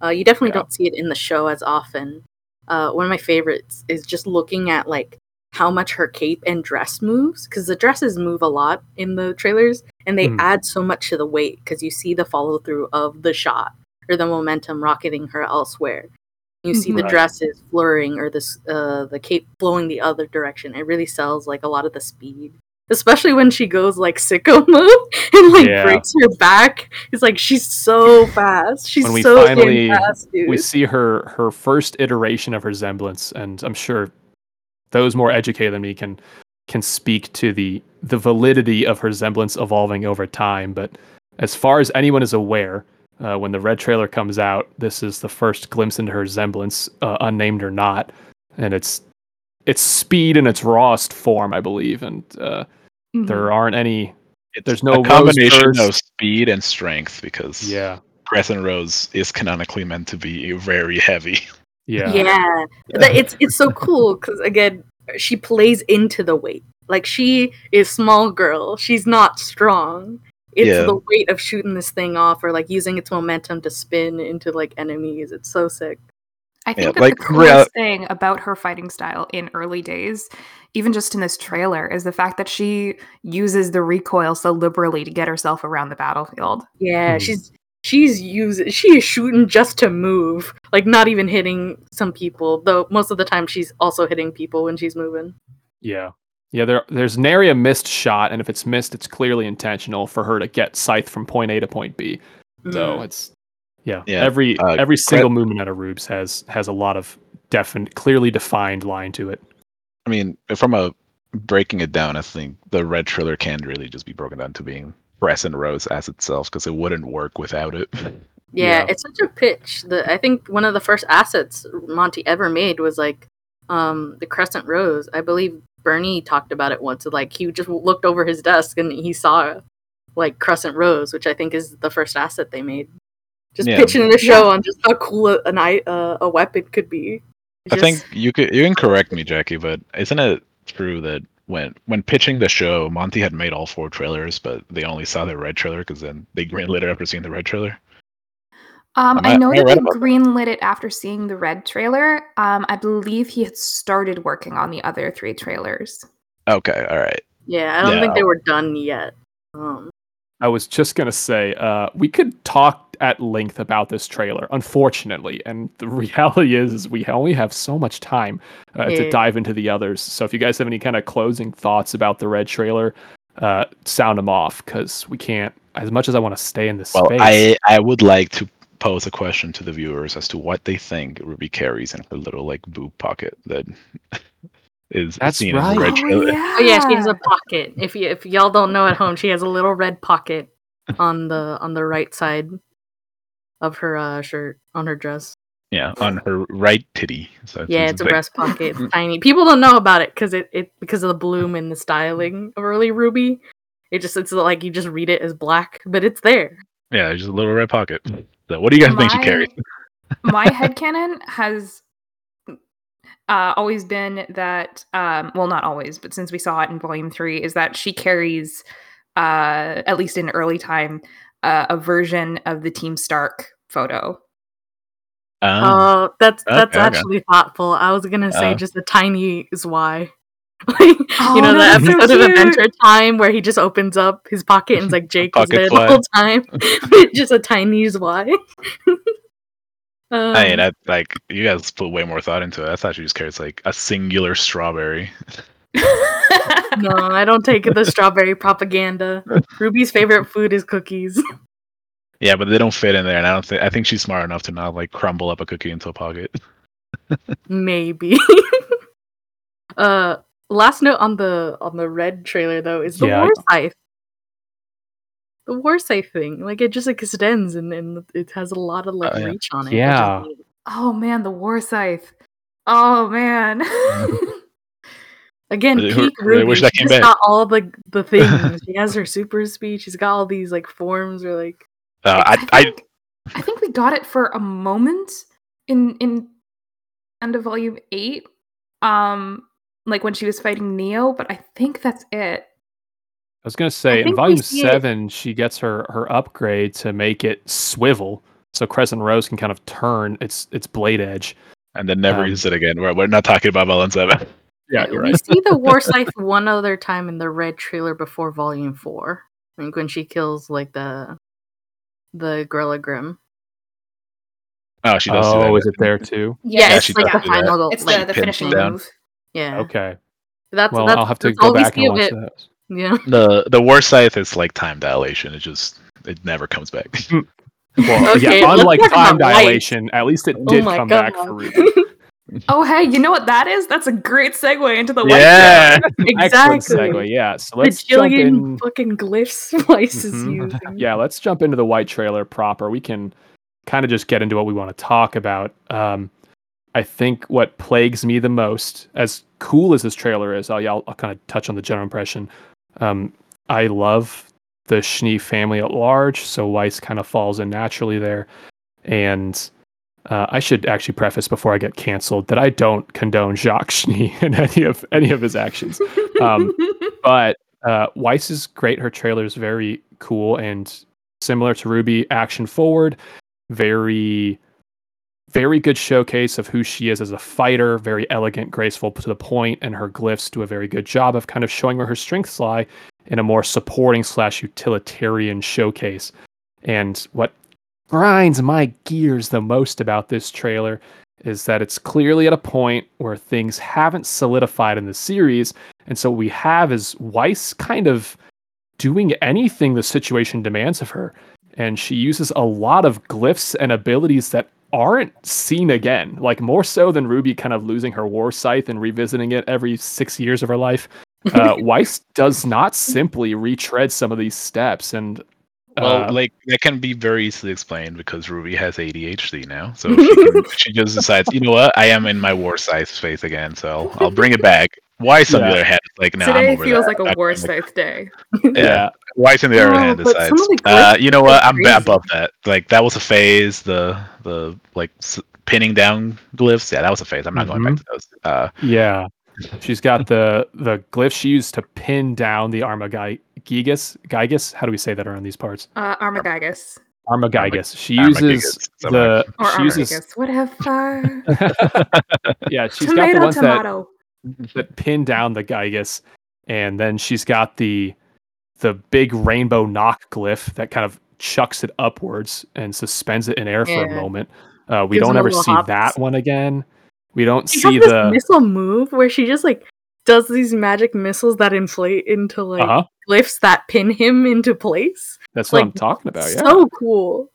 Uh, you definitely Yeah. don't see it in the show as often. Uh, one of my favorites is just looking at like how much her cape and dress moves because the dresses move a lot in the trailers and they Mhm. add so much to the weight because you see the follow through of the shot or the momentum rocketing her elsewhere. You see the Right. dresses flurrying or this uh, the cape flowing the other direction. It really sells like a lot of the speed, especially when she goes like sicko mode and like Yeah. breaks her back. It's like she's so fast. She's When we so finally- fast, dude. we see her her first iteration of her semblance, and I'm sure those more educated than me can can speak to the the validity of her semblance evolving over time. But as far as anyone is aware, uh, when the red trailer comes out, this is the first glimpse into her semblance, uh, unnamed or not, and it's it's speed in its rawest form, I believe, and uh, Mhm. there aren't any. It's There's no a combination of speed and strength because Yeah, Crescent Rose is canonically meant to be very heavy. yeah, yeah, it's it's so cool because again she plays into the weight. Like she is small girl. She's not strong it's Yeah. the weight of shooting this thing off or like using its momentum to spin into like enemies it's so sick I think Yeah, that like, the coolest rea- thing about her fighting style in early days, even just in this trailer, is the fact that she uses the recoil so liberally to get herself around the battlefield. yeah Mhm. she's she's using she is shooting just to move like not even hitting some people though most of the time she's also hitting people when she's moving Yeah. Yeah, there there's nary a missed shot, and if it's missed, it's clearly intentional for her to get scythe from point A to point B. So Mm. it's yeah, Yeah, every uh, every Gret- single movement out of Rubes has has a lot of definite, clearly defined line to it. I mean, from a breaking it down, I think the red trailer can really just be broken down to being Crescent Rose as itself because it wouldn't work without it. Yeah, Yeah. it's such a pitch. that I think one of the first assets Monty ever made was like um the Crescent Rose. I believe Bernie talked about it once. Like he just looked over his desk and he saw like Crescent Rose, which I think is the first asset they made. Just Yeah. pitching the show on just how cool a, an eye, uh, a weapon could be. I think you could you can correct me, Jackie, but isn't it true that when when pitching the show, Monty had made all four trailers, but they only saw the red trailer because then they greenlit it after seeing the red trailer. Um, Am I I- know am that right he about that? greenlit it after seeing the red trailer. Um, I believe he had started working on the other three trailers. Okay, all right. yeah, I don't think they were done yet. Um, I was just gonna say, uh, we could talk at length about this trailer, unfortunately, and the reality is, is we only have so much time uh, to dive into the others. So if you guys have any kind of closing thoughts about the red trailer, uh, sound them off because we can't. As much as I want to stay in this Well, space, I I would like to pose a question to the viewers as to what they think Ruby carries in her little like boob pocket that is That's seen in the red trailer. oh yeah, she has a pocket. If you if y'all don't know at home, she has a little red pocket on the on the right side of her uh, shirt on her dress. Yeah, on her right titty. So Yeah, it's a like- breast pocket. It's tiny. People don't know about it because it, it because of the bloom and the styling of early Ruby. It just it's like you just read it as black, but it's there. Yeah, just a little red pocket. So what do you guys think she carries? my head headcanon has uh, always been that um, well not always but since we saw it in volume three is that she carries uh, at least in early time uh, a version of the team stark photo Um, Oh, that's that's okay, okay. actually thoughtful. I was gonna say Uh. just a tiny Y. Like, you Oh, know no, the that's so episode of. Adventure Time where he just opens up his pocket and it's like Jake is Pocket there fly. the whole time. just a tiny Y. um, I mean, I, like you guys put way more thought into it. I thought she just carries like a singular strawberry. No, I don't take the strawberry propaganda. Ruby's favorite food is cookies. Yeah, but they don't fit in there, and I don't think I think she's smart enough to not like crumble up a cookie into a pocket. Maybe. uh last note on the on the red trailer though is the Yeah. war scythe. The war scythe thing. Like it just like extends and, and it has a lot of like yeah. reach on it. which is Yeah. oh man, the war scythe. Oh man. Again, Really, peak really Ruby. wish that came just back. got all the the things. she has her super speed. She's got all these like forms or like Uh, I, I, I, I think we got it for a moment in in end of volume eight. Um like when she was fighting Neo, but I think that's it. I was gonna say in volume see it- seven, she gets her her upgrade to make it swivel, so Crescent Rose can kind of turn its its blade edge. and then never Um, use it again. We're, we're not talking about Volume Seven. Yeah, you're right. we see the war scythe one other time in the red trailer before volume four. I think when she kills like the the Gorilla Grimm. Oh, she does. do Oh, that. is it there too? Yeah, Yeah, it's she like does the do final It's like the, the finishing move. Yeah. Okay. That's Well, that's, I'll have to go back and watch it. that. Yeah. the the war scythe is like time dilation. It just it never comes back. Well, Okay, yeah, unlike time about light. dilation, at least it Oh did my come God. back for Ruby. Oh hey, you know what that is? That's a great segue into the white yeah, Excellent exactly. segue. Yeah. So The let's jump jillion in. fucking glyphs Weiss is Mhm. using. Yeah, let's jump into the white trailer proper. We can kind of just get into what we want to talk about. Um, I think what plagues me the most, as cool as this trailer is, I'll, I'll, I'll kind of touch on the general impression. Um, I love the Schnee family at large, so Weiss kind of falls in naturally there. And uh, I should actually preface before I get canceled that I don't condone Jacques Schnee in any of any of his actions Um, but uh, Weiss is great. Her trailer is very cool and similar to Ruby, action forward, very, very good showcase of who she is as a fighter. Very elegant, graceful to the point, and her glyphs do a very good job of kind of showing where her strengths lie in a more supporting slash utilitarian showcase. And what grinds my gears the most about this trailer is that it's clearly at a point where things haven't solidified in the series and so what we have is Weiss kind of doing anything the situation demands of her. And she uses a lot of glyphs and abilities that aren't seen again. Like more so than Ruby kind of losing her war scythe and revisiting it every six years of her life. Uh, Weiss does not simply retread some of these steps. And well, uh, like that can be very easily explained because Ruby has ADHD now, so she, can, she just decides, you know what, I am in my war scythe space again, so I'll bring it back. Weiss on the Yeah. other hand, is like no, I'm Today over feels that. like a war I'm day. Yeah. Weiss on the other hand decides, the uh, you know what, I'm crazy. above that. Like that was a phase. The the like s- pinning down glyphs, yeah, that was a phase. I'm not going back to those. Uh, yeah, she's got the the glyph she used to pin down the Armagigas. Gigas? How do we say that around these parts? Uh, Armagigas. Armagigas. She uses somehow. the Or she uses Armagigas. Whatever. yeah, she's got the tomato, ones tomato. that pin down the Gigas, and then she's got the the big rainbow knock glyph that kind of chucks it upwards and suspends it in air for a moment. Uh, we Gives don't ever see hops. that one again. We don't She see this the missile move where she just like does these magic missiles that inflate into like uh-huh. glyphs that pin him into place. That's what I'm talking about. Yeah, So cool.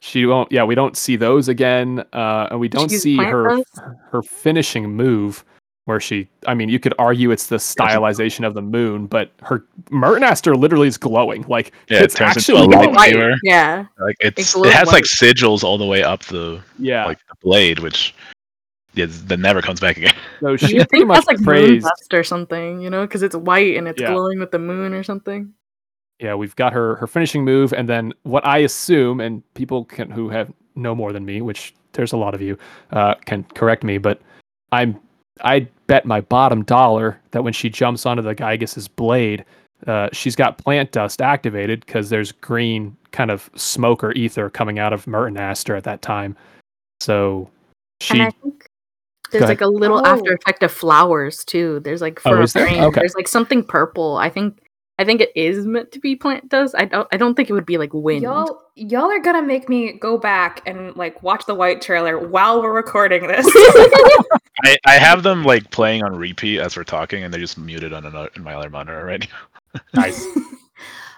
she won't. Yeah, we don't see those again, uh, and we don't She's see her dust. her finishing move where she. I mean, you could argue it's the stylization of the moon, but her Myrtenaster literally is glowing. Like Yeah, it it's turns into actually a glowing. light lightsaber. Yeah. like it's glows it has like sigils all the way up the Yeah, like the blade, which yeah, that never comes back again. so You she's think pretty much that's like moon praised. dust or something, you know, because it's white and it's Yeah. glowing with the moon or something. yeah, we've got her her finishing move, and then what I assume, and people can who have know more than me, which there's a lot of you, uh, can correct me, but I'm I bet my bottom dollar that when she jumps onto the Gigas's blade, uh, she's got plant dust activated because there's green kind of smoke or ether coming out of Myrtenaster at that time. So she and I think there's like a little Oh. after effect of flowers too. There's like Oh, for a is there? Okay. there's like something purple. I think I think it is meant to be plant dust. I don't I don't think it would be like wind. Y'all, y'all are gonna make me go back and like watch the white trailer while we're recording this. I, I have them like playing on repeat as we're talking, and they're just muted on another in my other monitor already. Nice.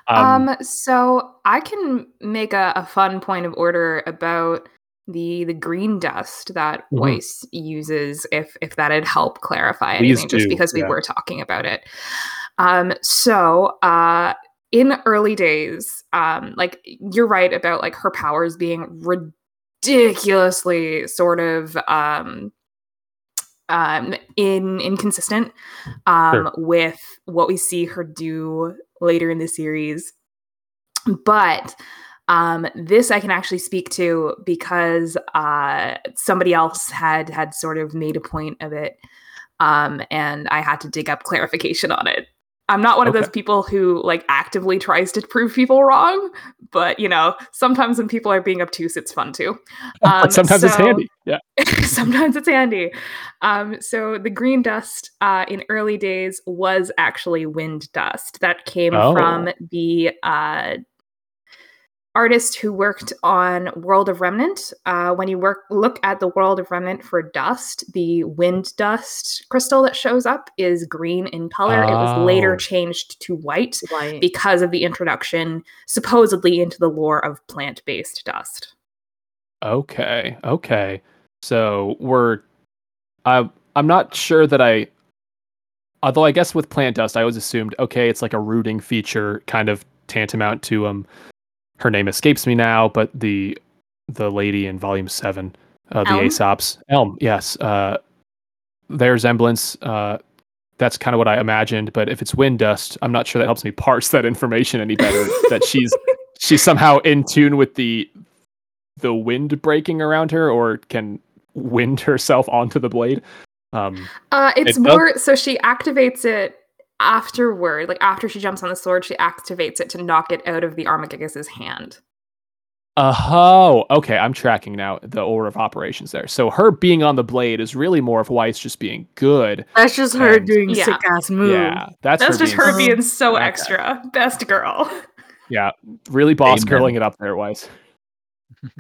Um, Um, so I can make a, a fun point of order about the the green dust that Mhm. Weiss uses if if that'd help clarify Please anything just do, because we yeah. were talking about it. Um so uh in early days, um like you're right about like her powers being ridiculously sort of um um in inconsistent um with what we see her do later in the series. But um this i can actually speak to because uh somebody else had had sort of made a point of it um and i had to dig up clarification on it i'm not one of those people who like actively tries to prove people wrong but you know sometimes when people are being obtuse it's fun too Um, sometimes it's handy. Yeah. sometimes it's handy. Um, so the green dust uh, in early days was actually wind dust that came from Oh. the uh, artist who worked on World of Remnant. Uh, when you work look at the World of Remnant for dust, the wind dust crystal that shows up is green in color. It was later Oh. changed to white White. because of the introduction, supposedly, into the lore of plant-based dust. Okay. Okay. So we're I I'm not sure that I although I guess with plant dust I always assumed okay it's like a rooting feature kind of tantamount to um her name escapes me now but the the lady in volume 7 uh, the Elm? Aesops Elm yes uh their resemblance uh that's kind of what I imagined but if it's wind dust I'm not sure that helps me parse that information any better that she's she's somehow in tune with the the wind breaking around her or can wind herself onto the blade. Um, Uh, it's It does- more so she activates it afterward, like after she jumps on the sword, she activates it to knock it out of the Armageddon's hand. oh, okay. I'm tracking now the order of operations there. So her being on the blade is really more of Weiss just being good. That's just her And- doing Yeah. sick ass moves. Yeah, that's, That's just her being, being so Okay. extra. Best girl. yeah, really boss Amen. girling it up there, Weiss.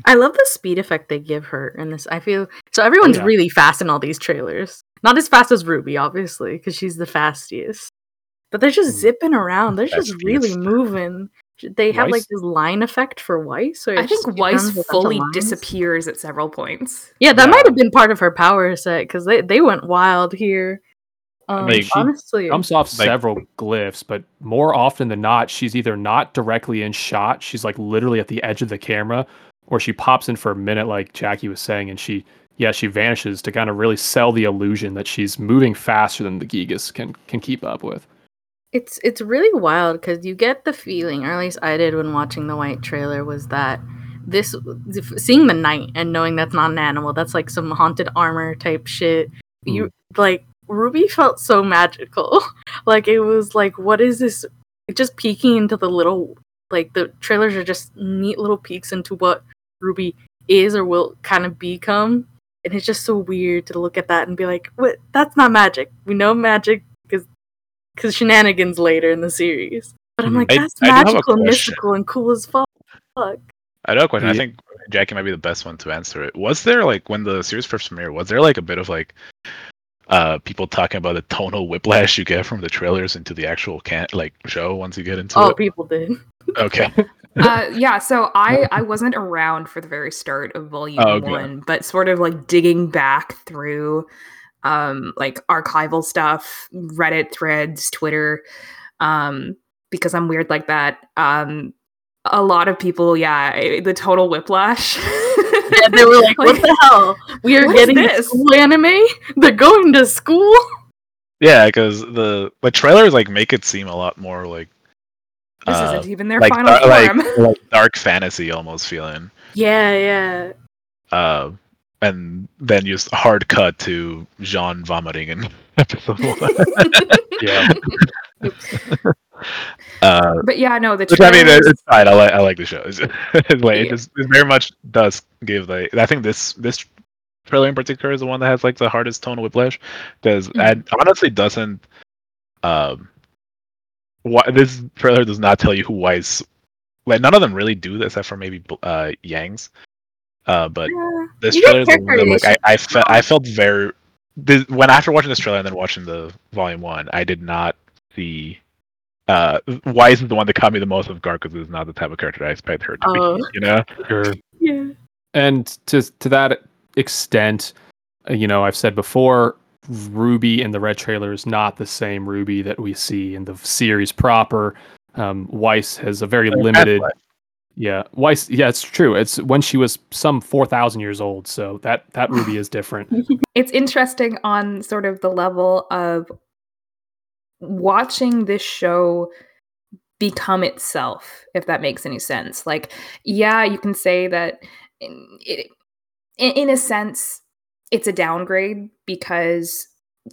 I love the speed effect they give her in this. I feel so everyone's yeah. really fast in all these trailers. Not as fast as Ruby, obviously, because she's the fastest. But they're just Mm. zipping around. They're just really Fastest. moving. They have like this line effect for Weiss. Or I think Weiss a bunch of fully disappears at several points. Yeah, that Yeah. might have been part of her power set because they, they went wild here. Um, Like, she honestly, Jumps off Like- several glyphs, but more often than not, she's either not directly in shot, she's like literally at the edge of the camera, or she pops in for a minute, like Jackie was saying, and she, yeah, she vanishes to kind of really sell the illusion that she's moving faster than the Gigas can can keep up with. It's it's really wild because you get the feeling, or at least I did when watching the white trailer, was that this seeing the knight and knowing that's not an animal, that's like some haunted armor type shit. You mm. like Ruby felt so magical. like it was like, what is this? Just peeking into the little like the trailers are just neat little peeks into what Ruby is or will kind of become. And it's just so weird to look at that and be like, "What? That's not magic. We know magic because because shenanigans later in the series." But I'm like, I- that's I do have magical, and mystical, and cool as fuck. I do have a question. I think Jackie might be the best one to answer it. Was there like when the series first premiered? Was there like a bit of like uh people talking about the tonal whiplash you get from the trailers into the actual can like show once you get into Oh, it? Oh, people did. Okay. uh, yeah, so I I wasn't around for the very start of volume Oh, okay. one, but sort of like digging back through um like archival stuff, Reddit threads, Twitter, um, because I'm weird like that. Um a lot of people, yeah, eh, the total whiplash. Yeah, they were like, "What the hell? We are What is getting this? school anime? They're going to school." Yeah, because the the trailers like make it seem a lot more like this uh, isn't even their like, final dar- like, form. like dark fantasy almost feeling. Yeah, yeah. Uh, and then just hard cut to Jaune vomiting in episode one. Yeah. uh, but yeah, no, the which I mean, it's fine. I like I like the show. It's, it's like, it, just, it very much does give like I think this this trailer in particular is the one that has like the hardest tone of whiplash because Mhm. honestly doesn't. Um, why this trailer does not tell you who Weiss. Like none of them really do this, except for maybe uh Yang's. Uh, but Yeah. this You trailer is the one that like I I, fe- I felt very the, when after watching this trailer and then watching the volume one, I did not see. Uh, why isn't the one that caught me the most of guard is not the type of character I expect her to Oh. be. You know, Sure. Yeah. And to to that extent, uh, you know, I've said before, Ruby in the red trailer is not the same Ruby that we see in the series proper. Um, Weiss has a very limited. Yeah, Weiss. Yeah, it's true. It's when she was some four thousand years old. So that that Ruby is different. It's interesting on sort of the level of watching this show become itself, if that makes any sense. Like, yeah, you can say that in, in, in a sense, it's a downgrade because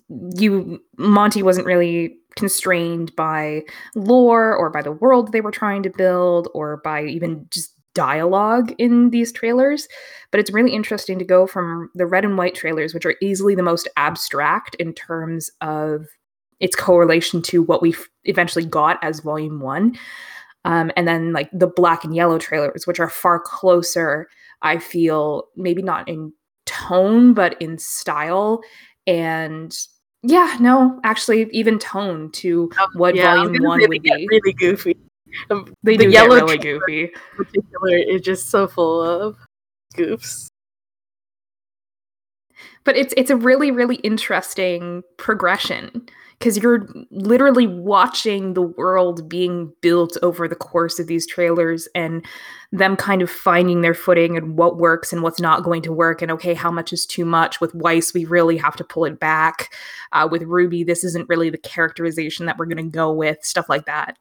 you Monty wasn't really constrained by lore or by the world they were trying to build or by even just dialogue in these trailers but it's really interesting to go from the red and white trailers which are easily the most abstract in terms of its correlation to what we eventually got as volume 1 um, and then like the black and yellow trailers which are far closer i feel maybe not in tone but in style and yeah no actually even tone to what Oh, Yeah, volume 1 would be really goofy. Um, they the do yellow get really goofy particular is just so full of goofs. but it's it's a really really interesting progression because you're literally watching the world being built over the course of these trailers and them kind of finding their footing and what works and what's not going to work and okay how much is too much with weiss we really have to pull it back uh, with ruby this isn't really the characterization that we're going to go with stuff like that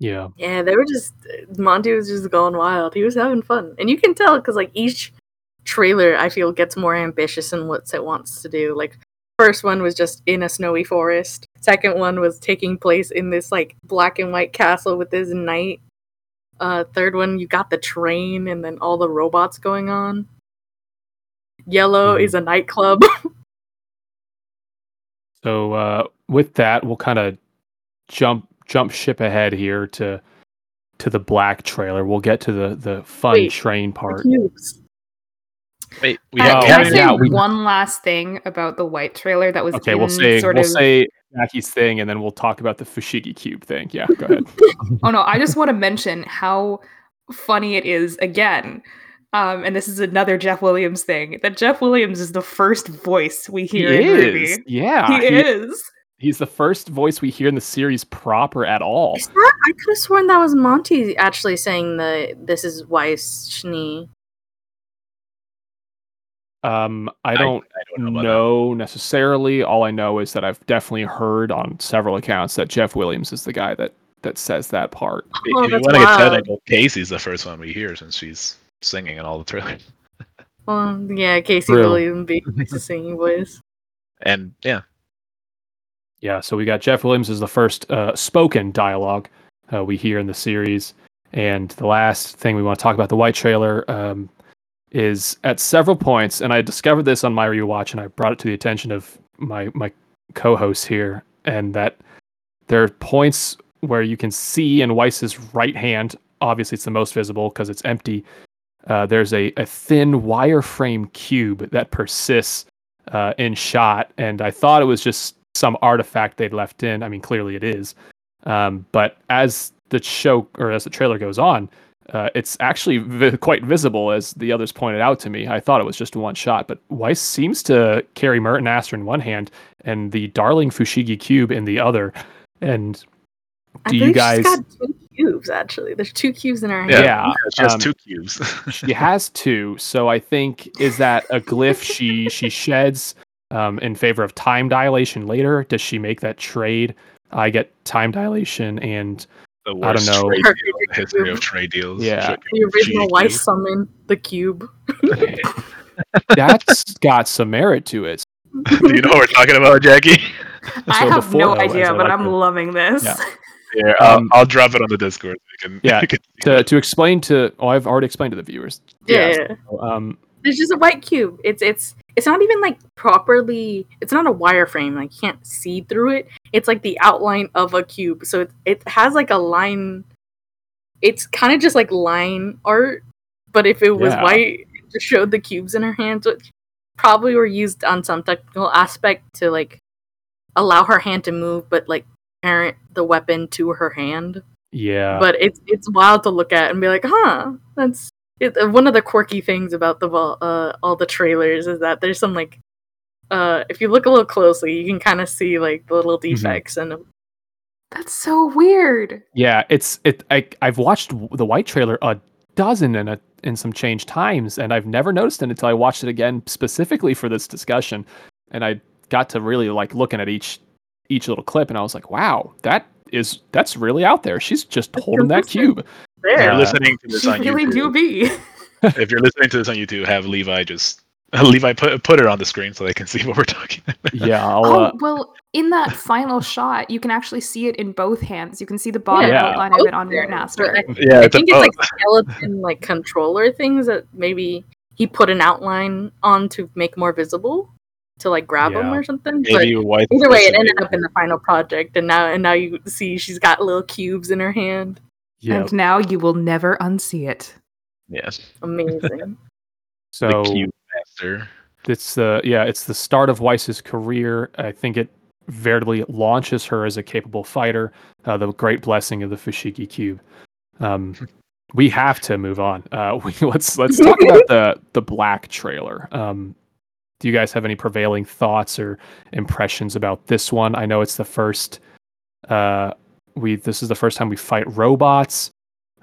Yeah. Yeah, they were just Monty was just going wild. He was having fun, and you can tell because like each trailer, I feel gets more ambitious in what it wants to do. Like first one was just in a snowy forest. Second one was taking place in this like black and white castle with this knight. Uh, third one, you got the train and then all the robots going on. Yellow Mhm. is a nightclub. So uh, with that, we'll kind of jump jump ship ahead here to to the black trailer. We'll get to the the fun Wait, train part. Cubes. Wait, we Uh, can I say yeah, one last thing about the white trailer that was Okay, in we'll say sort we'll of say Jackie's thing, and then we'll talk about the Fushigi cube thing. Yeah, go ahead. Oh no, I just want to mention how funny it is again. Um, and this is another Jeff Williams thing. That Jeff Williams is the first voice we he hear in Ruby. is. Yeah, he, he- is. He's the first voice we hear in the series proper at all. Is that, I could have sworn that was Monty actually saying the this is Weiss Schnee. Um, I don't I don't know. Know necessarily. All I know is that I've definitely heard on several accounts that Jeff Williams is the guy that that says that part. Oh, if you that's want to get wild. technical, Casey's the first one we hear since she's singing in all the trailers. Well, yeah, Casey Real. Williams being the singing voice. And yeah, Yeah, so we got Jeff Williams is the first uh, spoken dialogue uh, we hear in the series, and the last thing we want to talk about the white trailer um, is at several points, and I discovered this on my rewatch, and I brought it to the attention of my my co-host here, and that there are points where you can see in Weiss's right hand, obviously it's the most visible because it's empty. Uh, there's a, a thin wireframe cube that persists uh, in shot, and I thought it was just some artifact they'd left in. I mean, clearly it is. Um, but as the show or as the trailer goes on, uh, it's actually vi- quite visible, as the others pointed out to me. I thought it was just one shot, but Weiss seems to carry Myrtenaster in one hand and the Darling Fushigi cube in the other. And I do you guys? she's got two cubes actually. There's two cubes in her hand. yeah, Yeah, she has um, two cubes. she has two, so I think is that a glyph she she sheds um, in favor of time dilation later? Does she make that trade? I get time dilation and the I don't know. trade deal in the history of trade deals. Yeah. The original She- Weiss summon the cube. that's got some merit to it. Do you know what we're talking about, Jackie? I So have before, no though, as idea, but like I'm to- loving this. Yeah. Yeah, I'll, Um, I'll drop it on the Discord. So you can, Yeah, you can To to explain to oh, I've already explained to the viewers. Yeah. Um, There's just a white cube. It's it's it's not even like properly it's not a wireframe, like you can't see through it. It's like the outline of a cube. So it it has like a line it's kind of just like line art, but if it was Yeah. white, it just showed the cubes in her hands, which probably were used on some technical aspect to like allow her hand to move, but like parent the weapon to her hand. Yeah. But it's it's wild to look at and be like, huh, that's it, one of the quirky things about the uh, all the trailers is that there's some like uh if you look a little closely, you can kind of see like the little Mm-hmm. defects and That's so weird. Yeah, it's it. I I've watched the white trailer a dozen and a in some change times, and I've never noticed it until I watched it again specifically for this discussion, and I got to really like looking at each each little clip, and I was like, wow, that is that's really out there. She's just holding that consistent. cube. If you're there. Uh, listening to this She on really YouTube, do be. if you're listening to this on YouTube, have Levi just Levi put put it on the screen so they can see what we're talking. about. Yeah, I'll, Oh uh, well, in that final shot, you can actually see it in both hands. You can see the bottom Yeah. outline of it on Myrtenaster. I, Yeah, I it's a think it's both. like skeleton like controller things that maybe he put an outline on to make more visible to like grab them or something. maybe white. But either way, it ended up in the final project, and now and now you see she's got little cubes in her hand. yeah. And now you will never unsee it. Yes, Amazing. So the cube master. it's the yeah, it's the start of Weiss's career. I think it veritably launches her as a capable fighter. Uh, the great blessing of the Fushigi cube. Um, we have to move on. Uh, we, let's let's talk about the the black trailer. Um, do you guys have any prevailing thoughts or impressions about this one? I know it's the first. Uh, we this is the first time we fight robots.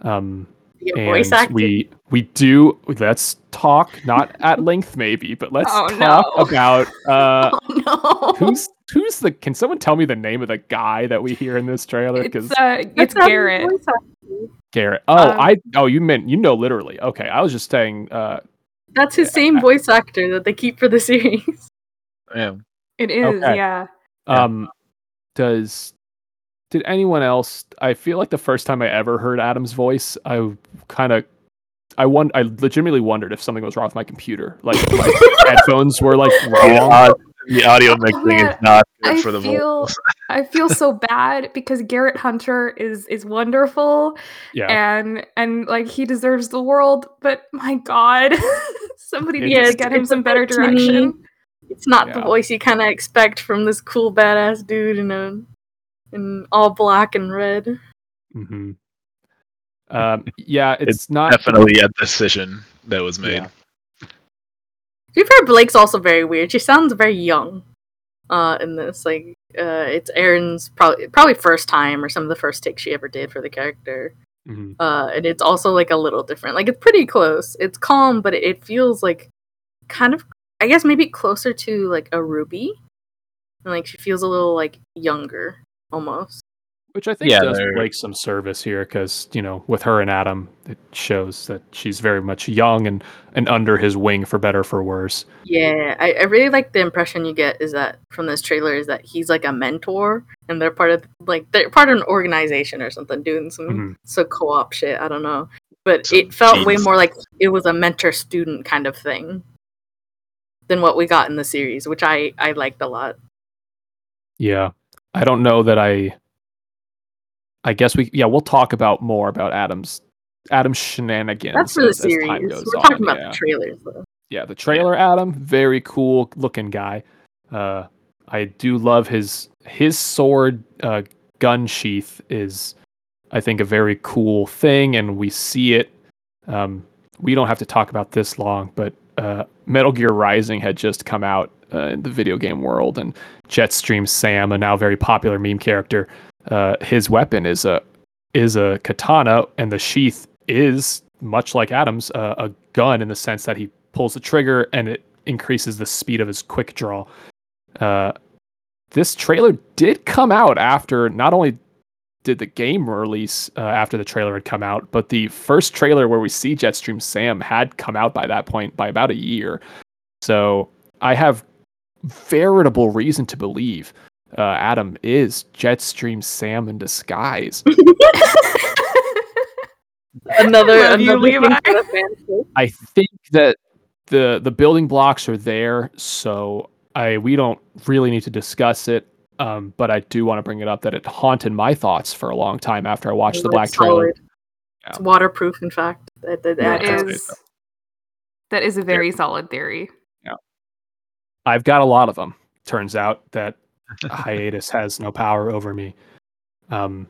Um, Your and voice acting. we we do let's talk not at length maybe but let's Oh, talk no. about uh Oh no! who's who's the can someone tell me the name of the guy that we hear in this trailer because It's uh, That's it's Garrett. garrett oh um, i oh you meant you know literally okay i was just saying uh That's his Yeah. same voice actor that they keep for the series. Yeah. It is, Okay. yeah. Yeah. um does did anyone else i feel like the first time i ever heard adam's voice i kind of I won- I legitimately wondered if something was wrong with my computer. Like my headphones were like The, wrong. au- the audio mixing is not good I for the feel- vocals. I feel so bad because Garrett Hunter is is wonderful Yeah. and and like he deserves the world, but my god, somebody It's- needs Yeah, to get him some better bit tinny. direction. It's not the voice you kind of expect from this cool badass dude in a in all black and red. hmm Um, yeah, it's, not Definitely a decision that was made. Yeah. To be fair, Blake's also very weird. She sounds very young uh, in this. Like, uh, it's Arryn's probably probably first time or some of the first takes she ever did for the character. Mhm. Uh, and it's also like a little different. Like, it's pretty close. It's calm, but it, it feels like kind of, I guess, maybe closer to like a Ruby. And like, she feels a little like younger almost. which I think Yeah, does they're- Blake some service here because you know with her and Adam, it shows that she's very much young and and under his wing for better or for worse. Yeah, I, I really like the impression you get is that from this trailer is that he's like a mentor and they're part of like they're part of an organization or something doing some Mhm. so co-op shit. I don't know, but Some it felt way more like it was a mentor student kind of thing than what we got in the series, which I I liked a lot. Yeah, I don't know that I. I guess we yeah we'll talk about more about Adam's Adam's shenanigans. That's for the as- as time series. goes We're talking on, about yeah. the trailers though. yeah, the trailer Adam, very cool looking guy. Uh, I do love his his sword uh, gun sheath is, I think, a very cool thing, and we see it. Um, we don't have to talk about this long, but uh, Metal Gear Rising had just come out uh, in the video game world, and Jetstream Sam, a now very popular meme character, uh, his weapon is a is a katana, and the sheath is much like Adam's uh, a gun in the sense that he pulls the trigger and it increases the speed of his quick draw. Uh, this trailer did come out after not only did the game release uh, after the trailer had come out, but the first trailer where we see Jetstream Sam had come out by that point by about a year. So I have veritable reason to believe uh, Adam is Jetstream Sam in disguise. Another Love you, thing Levi. for the fanfic. I think that the the building blocks are there, so I we don't really need to discuss it. Um, but I do want to bring it up that it haunted my thoughts for a long time after I watched the It's black trailer. solid. It's waterproof, in fact. That, that, That that- that's is that is a very solid theory. I've got a lot of them. Turns out that hiatus has no power over me. Um,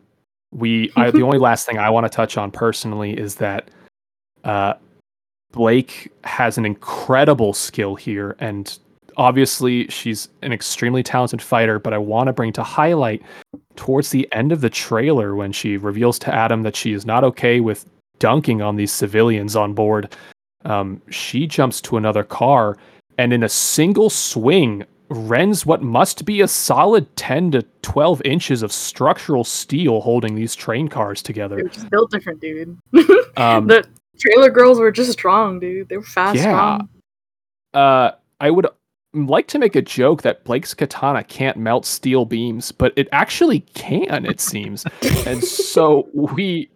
we I, the only last thing I want to touch on personally is that uh, Blake has an incredible skill here, and obviously she's an extremely talented fighter. But I want to bring to highlight towards the end of the trailer when she reveals to Adam that she is not okay with dunking on these civilians on board. Um, she jumps to another car and in a single swing rends what must be a solid 10 to 12 inches of structural steel holding these train cars together. They together. were just built different, dude. Um, the trailer girls were just strong, dude. They were fast, Yeah. strong. uh, I would like to make a joke that Blake's katana can't melt steel beams, but it actually can, it seems. and so we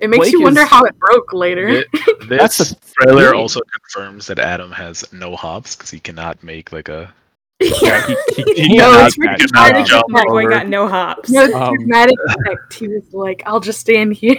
It makes Blake you wonder is- how it broke later. Thi- That's This the trailer thing. also confirms that Adam has no hops because he cannot make like a. yeah, he, he, he No, it's catch pretty dramatic. jump My boy got no hops. No Um, dramatic effect. He was like, "I'll just stand here."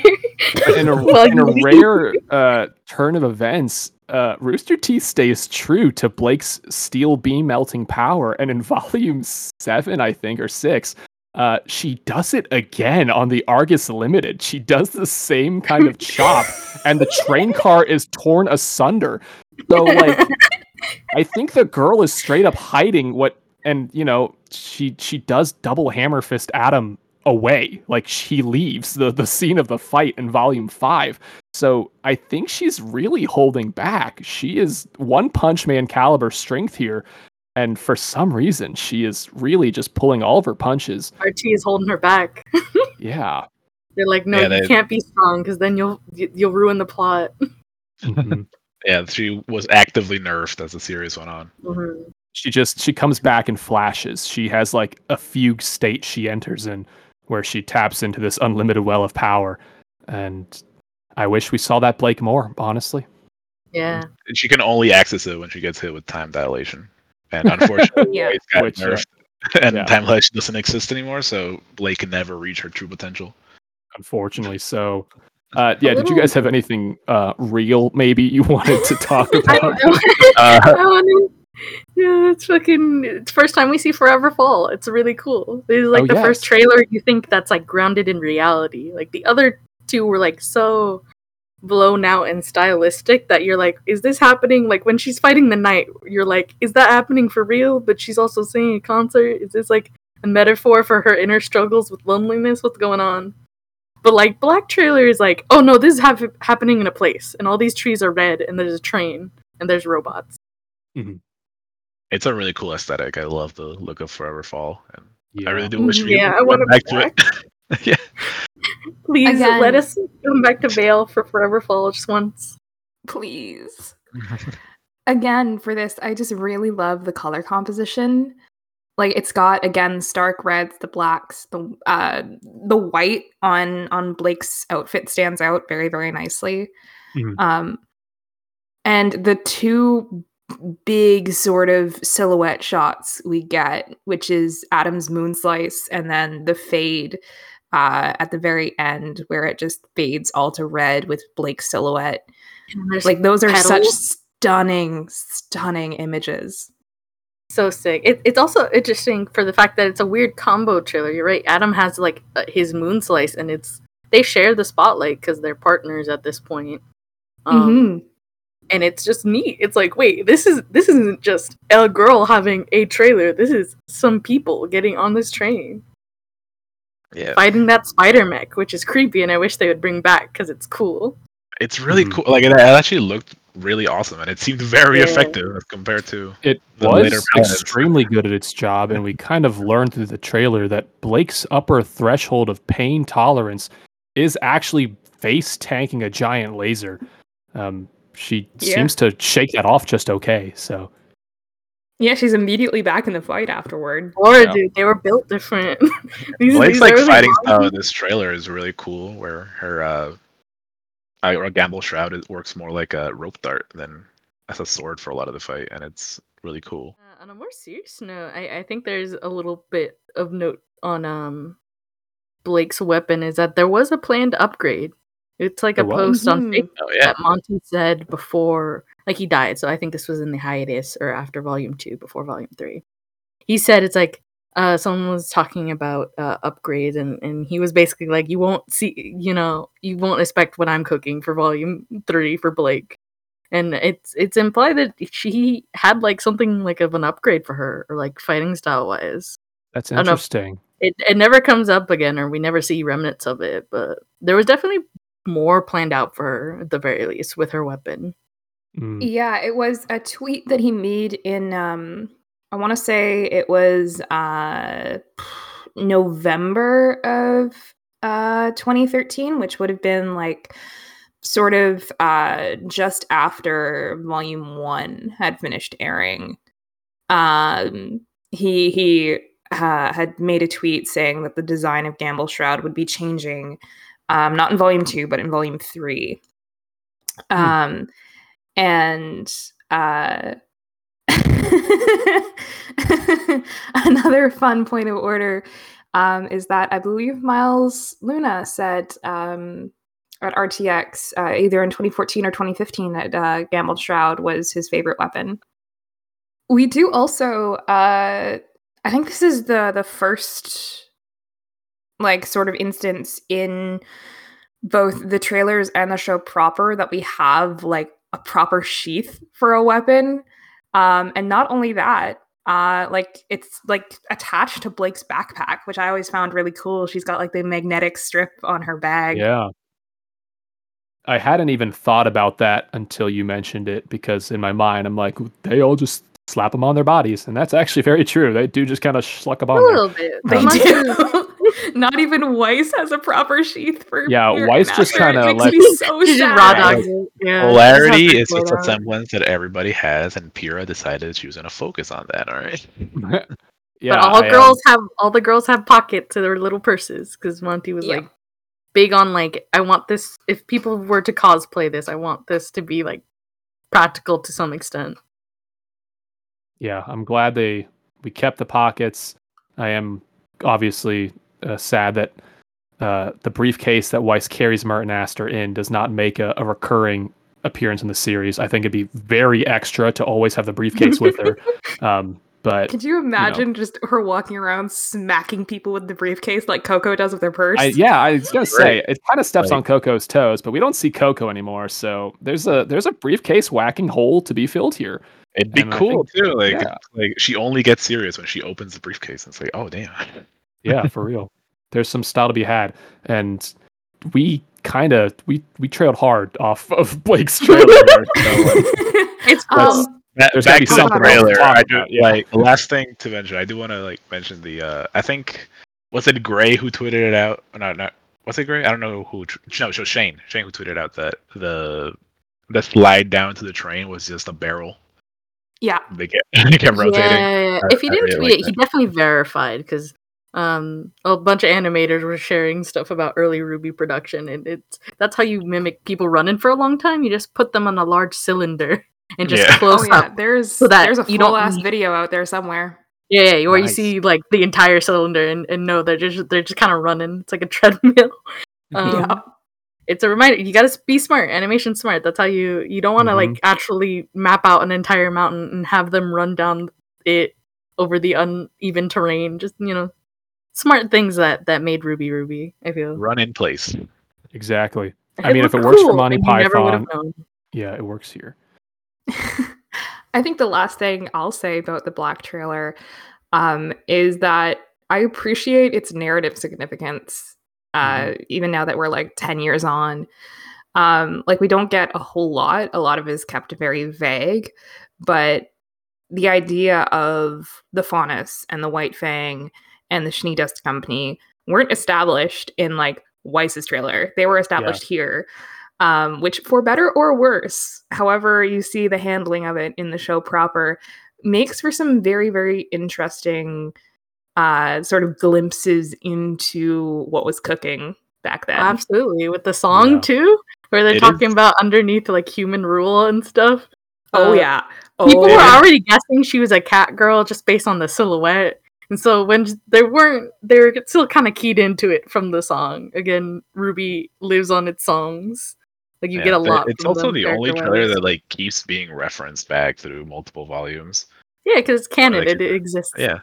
in a, in a rare uh, turn of events, uh, Rooster Teeth stays true to Blake's steel beam melting power, and in volume seven, I think, or six, uh, she does it again on the Argus Limited. She does the same kind of chop, and the train car is torn asunder. So, like, I think the girl is straight up hiding what, and you know, she she does double hammer fist Adam away. Like she leaves the the scene of the fight in volume five. So I think she's really holding back. She is one punch man caliber strength here. And for some reason, she is really just pulling all of her punches. RT is holding her back. Yeah. They're like, "No, Yeah, you they- can't be strong because then you'll you- you'll ruin the plot." Mhm. Yeah, she was actively nerfed as the series went on. Mhm. she just she comes back in flashes. She has like a fugue state she enters in where she taps into this unlimited well of power. And I wish we saw that Blake more, honestly. Yeah. And she can only access it when she gets hit with time dilation. And unfortunately, Yeah. it's got Which, uh, nerfed. and yeah. time dilation doesn't exist anymore, so Blake can never reach her true potential. Unfortunately. So uh yeah, did you guys have anything uh real maybe you wanted to talk I, about? Uh, I wanna- yeah, it's fucking. It's first time we see Forever Fall. It's really cool. This is like Oh, the first trailer you think that's like grounded in reality. Like the other two were like so blown out and stylistic that you're like, is this happening? Like when she's fighting the knight, you're like, is that happening for real? But she's also singing a concert. Is this like a metaphor for her inner struggles with loneliness? What's going on? But like Black trailer is like, oh no, this is hap- happening in a place, and all these trees are red, and there's a train, and there's robots. Mm-hmm. it's a really cool aesthetic. I love the look of Forever Fall, and Yeah. I really do wish we Yeah, I went want it back to it. yeah, Please Again- let us come back to Vale for Forever Fall just once. Please. Again, for this, I just really love the color composition. Like it's got again stark reds, the blacks, the uh the white on on Blake's outfit stands out very very nicely. Mhm. Um and the two big sort of silhouette shots we get, which is Adam's moon slice and then the fade uh at the very end where it just fades all to red with Blake's silhouette like those are such stunning stunning images so sick. It, it's also interesting for the fact that it's a weird combo trailer. You're right. Adam has like uh, his moon slice, and it's they share the spotlight because they're partners at this point. Um, Mhm. and it's just neat. It's like, wait, this is this isn't just a girl having a trailer. This is some people getting on this train yeah. fighting that spider mech, which is creepy, and I wish they would bring back because it's cool. It's really Mhm. cool. Like it, it actually looked really awesome, and it seemed very Yeah. effective compared to. It the was paladins. extremely good at its job, and we kind of learned through the trailer that Blake's upper threshold of pain tolerance is actually face tanking a giant laser. Um, she Yeah. seems to shake that off just okay. So yeah she's immediately back in the fight afterward Laura, Yeah. dude, they were built different. these, Blake's these like early fighting ones- style in this trailer is really cool, where her uh, or Gambol Shroud it works more like a rope dart than as a sword for a lot of the fight, and it's really cool. Uh, on a more serious note, I, I think there's a little bit of note on um Blake's weapon is that there was a planned upgrade It's like a was? post on Mhm. Facebook Oh yeah. that Monty said before, like he died. So I think this was in the hiatus or after Volume Two, before Volume Three. He said it's like uh, someone was talking about uh, upgrades, and and he was basically like, you won't see, you know, you won't expect what I'm cooking for Volume Three for Blake. And it's it's implied that she had like something like of an upgrade for her, or like fighting style wise. That's interesting. It it never comes up again, or we never see remnants of it. But there was definitely more planned out for her at the very least with her weapon. Mm. Yeah, it was a tweet that he made in um I want to say it was uh November of uh 2013, which would have been like sort of uh just after volume 1 had finished airing. Um he he uh, had made a tweet saying that the design of Gambol Shroud would be changing um not in volume 2 but in volume 3. Um and uh another fun point of order um, is that I believe Miles Luna said um, at RTX uh, either in 2014 or 2015 that uh, Gambol Shroud was his favorite weapon. We do also, uh, I think this is the the first like sort of instance in both the trailers and the show proper that we have like a proper sheath for a weapon. Um, and not only that, uh, like it's like attached to Blake's backpack, which I always found really cool. She's got like the magnetic strip on her bag. Yeah. I hadn't even thought about that until you mentioned it because in my mind I'm like they all just slap them on their bodies and that's actually very true. They do just kind of schluck them A on there. little bit. They Um, do. Not even Weiss has a proper sheath for. Yeah, Weiss just master. It kinda makes let- so She sad. raw Yeah. dogs Polarity is just a semblance that everybody has, and Pyrrha decided she was going to focus on that. All right. yeah. but all I, um, girls have all the girls have pockets to their little purses because Monty was Yeah. like big on like I want this. If people were to cosplay this, I want this to be like practical to some extent. yeah, I'm glad they we kept the pockets. I am obviously uh, sad that uh, the briefcase that Weiss carries Myrtenaster in does not make a, a recurring appearance in the series. I think it'd be very extra to always have the briefcase with her. Um, but Could you imagine just her walking around smacking people with the briefcase like Coco does with her purse? I, yeah, I was gonna say Right. it kind of steps Like- on Coco's toes, but we don't see Coco anymore. So there's a there's a briefcase whacking hole to be filled here. It'd be And cool think- too. Like, yeah. like she only gets serious when she opens the briefcase, and it's like, oh damn. Yeah, for real. There's some style to be had, and we kind of we we trailed hard off of Blake's trailer. so, It's Let's- That, There's back gotta be to the something else to trailer. talk I do about, yeah. like the last thing to mention. I do want to like mention the. uh I think was it Gray who tweeted it out? No, not was it Gray? I don't know who. tr- No, so Shane. Shane who tweeted out that the the slide down to the train was just a barrel. yeah. They kept, they kept rotating. Yeah, I- if he didn't really tweet like it, he definitely verified because um, a bunch of animators were sharing stuff about early RWBY production, and it's that's how you mimic people running for a long time. You just put them on a large cylinder and just Yeah. close oh yeah, up. there's so that there's a you don't full ass need- video out there somewhere. Yeah, yeah, where you see like the entire cylinder and, and know they're just they're just kind of running. It's like a treadmill. Um, Yeah. It's a reminder. You got to be smart, animation smart. That's how you. You don't want to Mhm. like actually map out an entire mountain and have them run down it over the uneven terrain. Just you know, smart things that that made RWBY RWBY. I feel. Run in place. exactly. I It mean, if it works for cool, Monty and you never would have Python- Yeah, it works here. I think the last thing I'll say about the Black trailer um, is that I appreciate its narrative significance, uh, even now that we're like 10 years on. Um, like, we don't get a whole lot, a lot of it is kept very vague, but the idea of the Faunus and the White Fang and the Schnee Dust Company weren't established in like Weiss's trailer. They were established here, um, which for better or worse, however you see the handling of it in the show proper, makes for some very, very interesting uh, sort of glimpses into what was cooking back then. Absolutely, with the song Yeah. too, where they're It talking is- about underneath like human rule and stuff. Oh Uh, yeah. People oh, were already guessing she was a cat girl just based on the silhouette. And so when there weren't, they were still kind of keyed into it from the song. Again, RWBY lives on its songs. Like you Yeah, get a lot. It's from also them the only trailer that like keeps being referenced back through multiple volumes. Yeah, because it's canon. like it, it- it exists. Yeah.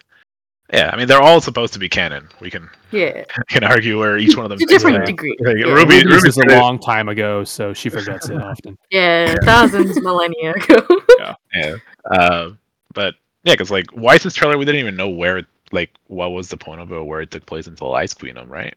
Yeah, I mean they're all supposed to be canon. We can Yeah. can argue where each one of them To different in. degrees. Like, Yeah. Ruby, Ruby's Ruby is a long time ago, so she forgets it often. Yeah, thousands, millennia ago. Yeah. Uh, but yeah, because like Weiss's trailer, we didn't even know where, it, like, what was the point of it, where it took place until Ice Queendom, right?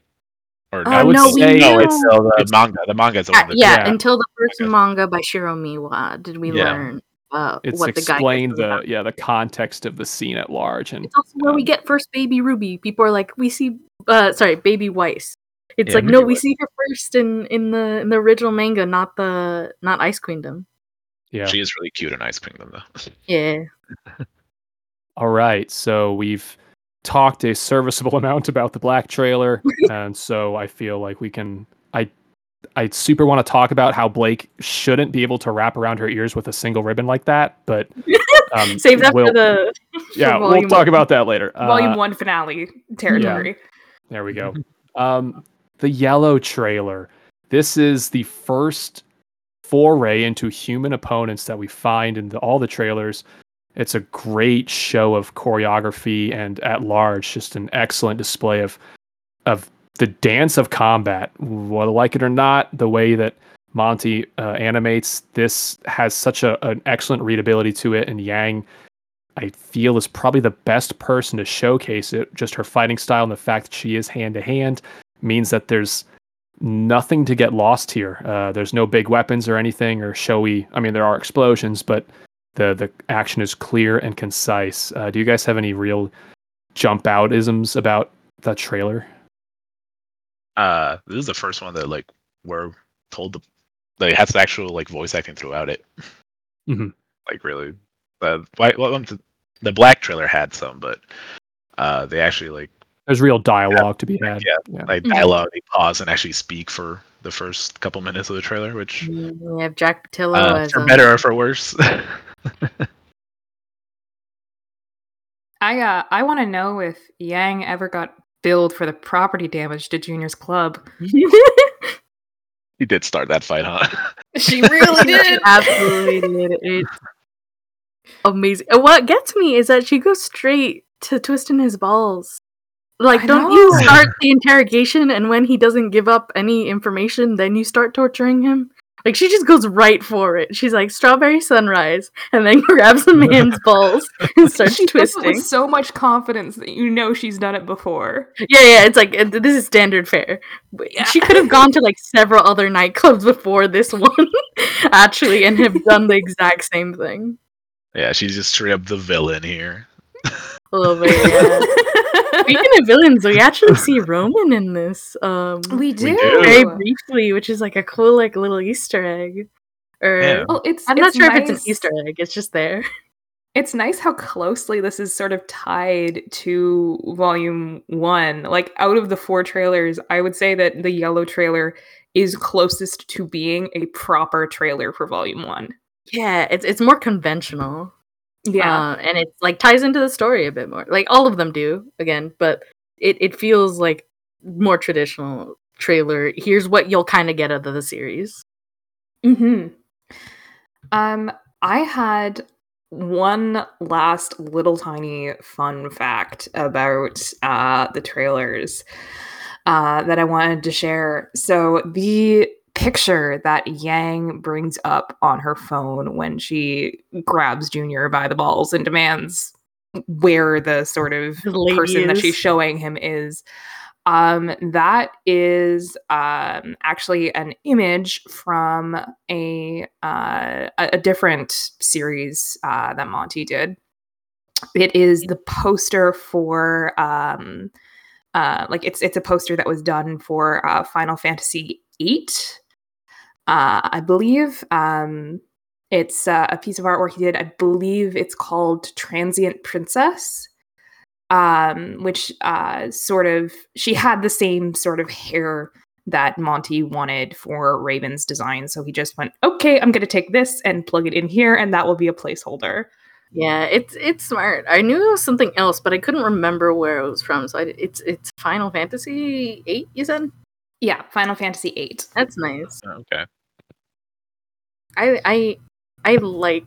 Or Uh, I would no, say- no, it's still the It's- manga. The manga is the Yeah, one yeah, Yeah. until the first Okay. manga by Shiro Miwa did we Yeah. learn uh, It's what the guy explained gets the yeah the context of the scene at large, and It's also where we um, get first baby Ruby. People are like, we see, uh, sorry, baby Weiss. It's Yeah, like, no, we Weiss. see her first in in the in the original manga, not the not Ice Queendom. yeah. She is really cute in Ice Kingdom, though. Yeah, All right, so we've talked a serviceable amount about the black trailer, and so I feel like we can. I I super want to talk about how Blake shouldn't be able to wrap around her ears with a single ribbon like that, but um, save that we'll, for the for yeah, we'll talk one. about that later. Volume Uh, one finale territory. There we go. Um, the yellow trailer. This is the first foray into human opponents that we find in the, all the trailers. It's a great show of choreography and at large, just an excellent display of of the dance of combat. Whether like it or not, the way that Monty uh, animates this has such a, an excellent readability to it, and Yang I feel is probably the best person to showcase it. Just her fighting style and the fact that she is hand to hand means that there's nothing to get lost here. Uh, there's no big weapons or anything or showy. I mean, there are explosions, but the the action is clear and concise. Uh, do you guys have any real jump out isms about the trailer? Uh, this is the first one that like we're told to like has actual like voice acting throughout it. Mhm. Like really, the white well, the, the black trailer had some, but uh, they actually like There's real dialogue to be had. yeah. like Mhm. dialogue. They pause and actually speak for the first couple minutes of the trailer, which We have Jack Pattillo uh, as for uh, better or for worse. I uh, I want to know if Yang ever got billed for the property damage to Junior's club. he did start that fight, huh? She really She absolutely did. It's amazing. And what gets me is that she goes straight to twisting his balls. Like, I don't you start the interrogation and when he doesn't give up any information, then you start torturing him? Like, she just goes right for it. She's like, strawberry sunrise, and then grabs the man's balls and starts she does it twisting. with so much confidence that you know she's done it before. Yeah, yeah, it's like, this is standard fare. Yeah. She could have gone to to like several other nightclubs before this one, actually, and have done the exact same thing. yeah, she's just straight up the villain here. A little bit, yeah. Speaking of villains, we actually see Roman in this. Um, we do. do. very briefly, which is like a cool, like little Easter egg. Or Yeah. Well, it's I'm not it's sure if it's an Easter egg. It's just there. It's nice how closely this is sort of tied to volume one. Like out of the four trailers, I would say that the yellow trailer is closest to being a proper trailer for volume one. Yeah, it's it's more conventional. Yeah. uh, and it like ties into the story a bit more. Like all of them do again, but it it feels like more traditional trailer. Here's what you'll kind of get out of the series. hmm Um, I had one last little tiny fun fact about uh, the trailers uh, that I wanted to share. So the picture that Yang brings up on her phone when she grabs Junior by the balls and demands where the sort of lady person that she's showing him is. Um that is um actually an image from a uh a, different series uh that monty did. It is the poster for um uh like it's it's a poster that was done for uh final fantasy 8 uh i believe um it's uh, a piece of artwork he did i believe it's called transient princess um, which uh, sort of she had the same sort of hair that Monty wanted for Raven's design. So he just went, okay, I'm going to take this and plug it in here, and that will be a placeholder. Yeah, it's it's smart. I knew it was something else, but I couldn't remember where it was from. So I, it's it's Final Fantasy eight. You said Yeah, Final Fantasy VIII. that's nice. Okay. I I I like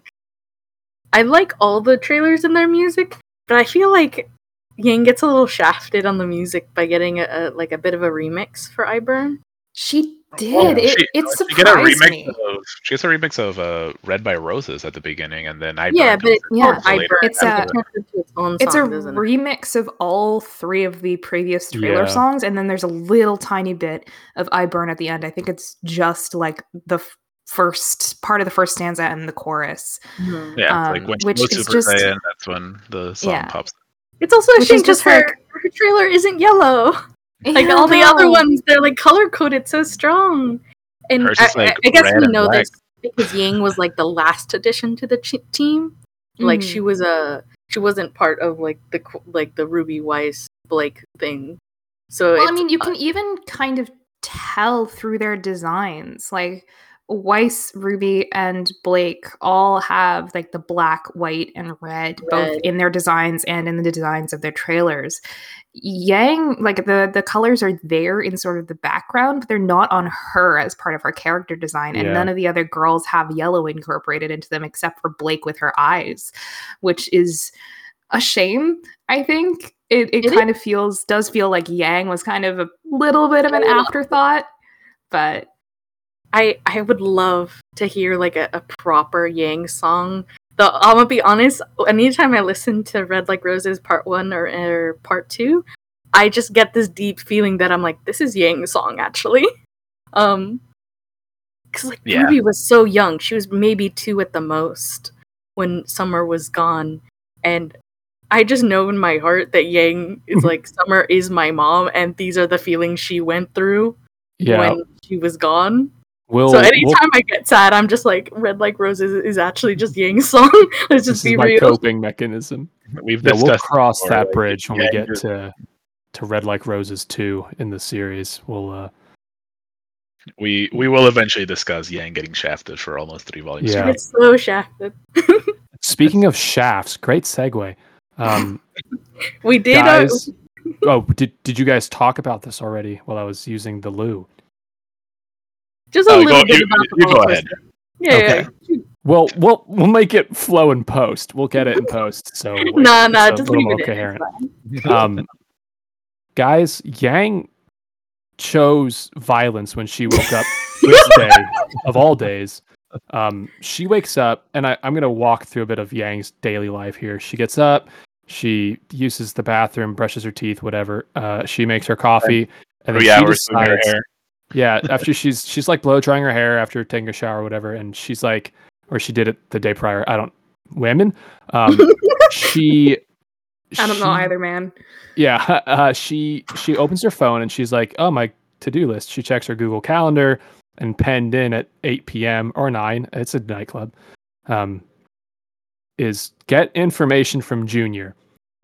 I like all the trailers and their music, but I feel like Yang gets a little shafted on the music by getting a, a like a bit of a remix for I Burn. She did. Oh, it she- it she get a surprised remix me. Of, she gets a remix of uh, "Red by Roses" at the beginning, and then I yeah, but it's Yeah, called I Burn. It's It's, a- its own It's a song, isn't it? remix of all three of the previous trailer Yeah. songs, and then there's a little tiny bit of "I Burn" at the end. I think it's just like the f- first part of the first stanza and the chorus. Mhm. yeah, um, like when she which goes is Super just- Saiyan, that's when the song Yeah. pops. It's also a shame because just her, her trailer isn't yellow. Like Yeah, all the other ones, they're like color coded so strong. And I, like, I- I guess we know black. this because Yang was like the last addition to the ch- team. Like she Mhm. was a she wasn't part of like the like the Ruby Weiss Blake thing. So Well, I mean, you can even kind of tell through their designs. Like Weiss, Ruby, and Blake all have like the black, white, and red, both in their designs and in the designs of their trailers. Yang, like the the colors are there in sort of the background, but they're not on her as part of her character design. And Yeah. none of the other girls have yellow incorporated into them except for Blake with her eyes, which is a shame. I think it, it, It is. kind of feels does feel like Yang was kind of a little bit of an afterthought, but I I would love to hear like a, a proper Yang song. The I'm gonna be honest. Anytime I listen to Red Like Roses Part One or, or Part Two, I just get this deep feeling that I'm like, this is Yang's song actually. Um, because like Yeah. Ruby was so young. She was maybe two at the most when Summer was gone, and I just know in my heart that Yang is like Summer is my mom, and these are the feelings she went through Yeah, when she was gone. We'll, So we'll- anytime I get sad, I'm just like, "Red Like Roses" is actually just Yang's song. Let's this just is be my real. coping mechanism. We've Yeah, we'll discussed cross before, that like, bridge when we get to to Red Like Roses 2 in the series. We'll uh we we will eventually discuss Yang getting shafted for almost three volumes. Yeah. It's so shafted. speaking of shafts, great segue. Um We did. uh, guys Oh, did did you guys talk about this already while I was using the loo? Just a Uh, little go- bit you- about the you go ahead. Yeah, Okay. yeah. Well, we'll we'll make it flow in post. We'll get it in post. So Nah, it's nah, a just little leave more it coherent. Um, guys, Yang chose violence when she woke up this day of all days. Um, she wakes up, and I, I'm going to walk through a bit of Yang's daily life here. She gets up, she uses the bathroom, brushes her teeth, whatever. Uh, she makes her coffee, and then Three she hours in her decides, hair. Yeah, after she's she's like blow drying her hair after taking a shower or whatever, and she's like, or she did it the day prior. I don't women. Um, she. I don't know either, man. yeah uh, she she opens her phone and she's like oh my to-do list she checks her google calendar and penned in at 8 p.m or 9 it's a nightclub um, is get information from junior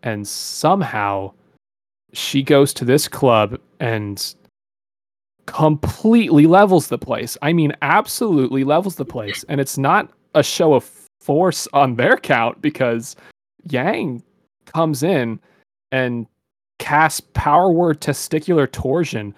and somehow she goes to this club and completely levels the place i mean absolutely levels the place and it's not a show of force on their count because yang comes in and casts power word testicular torsion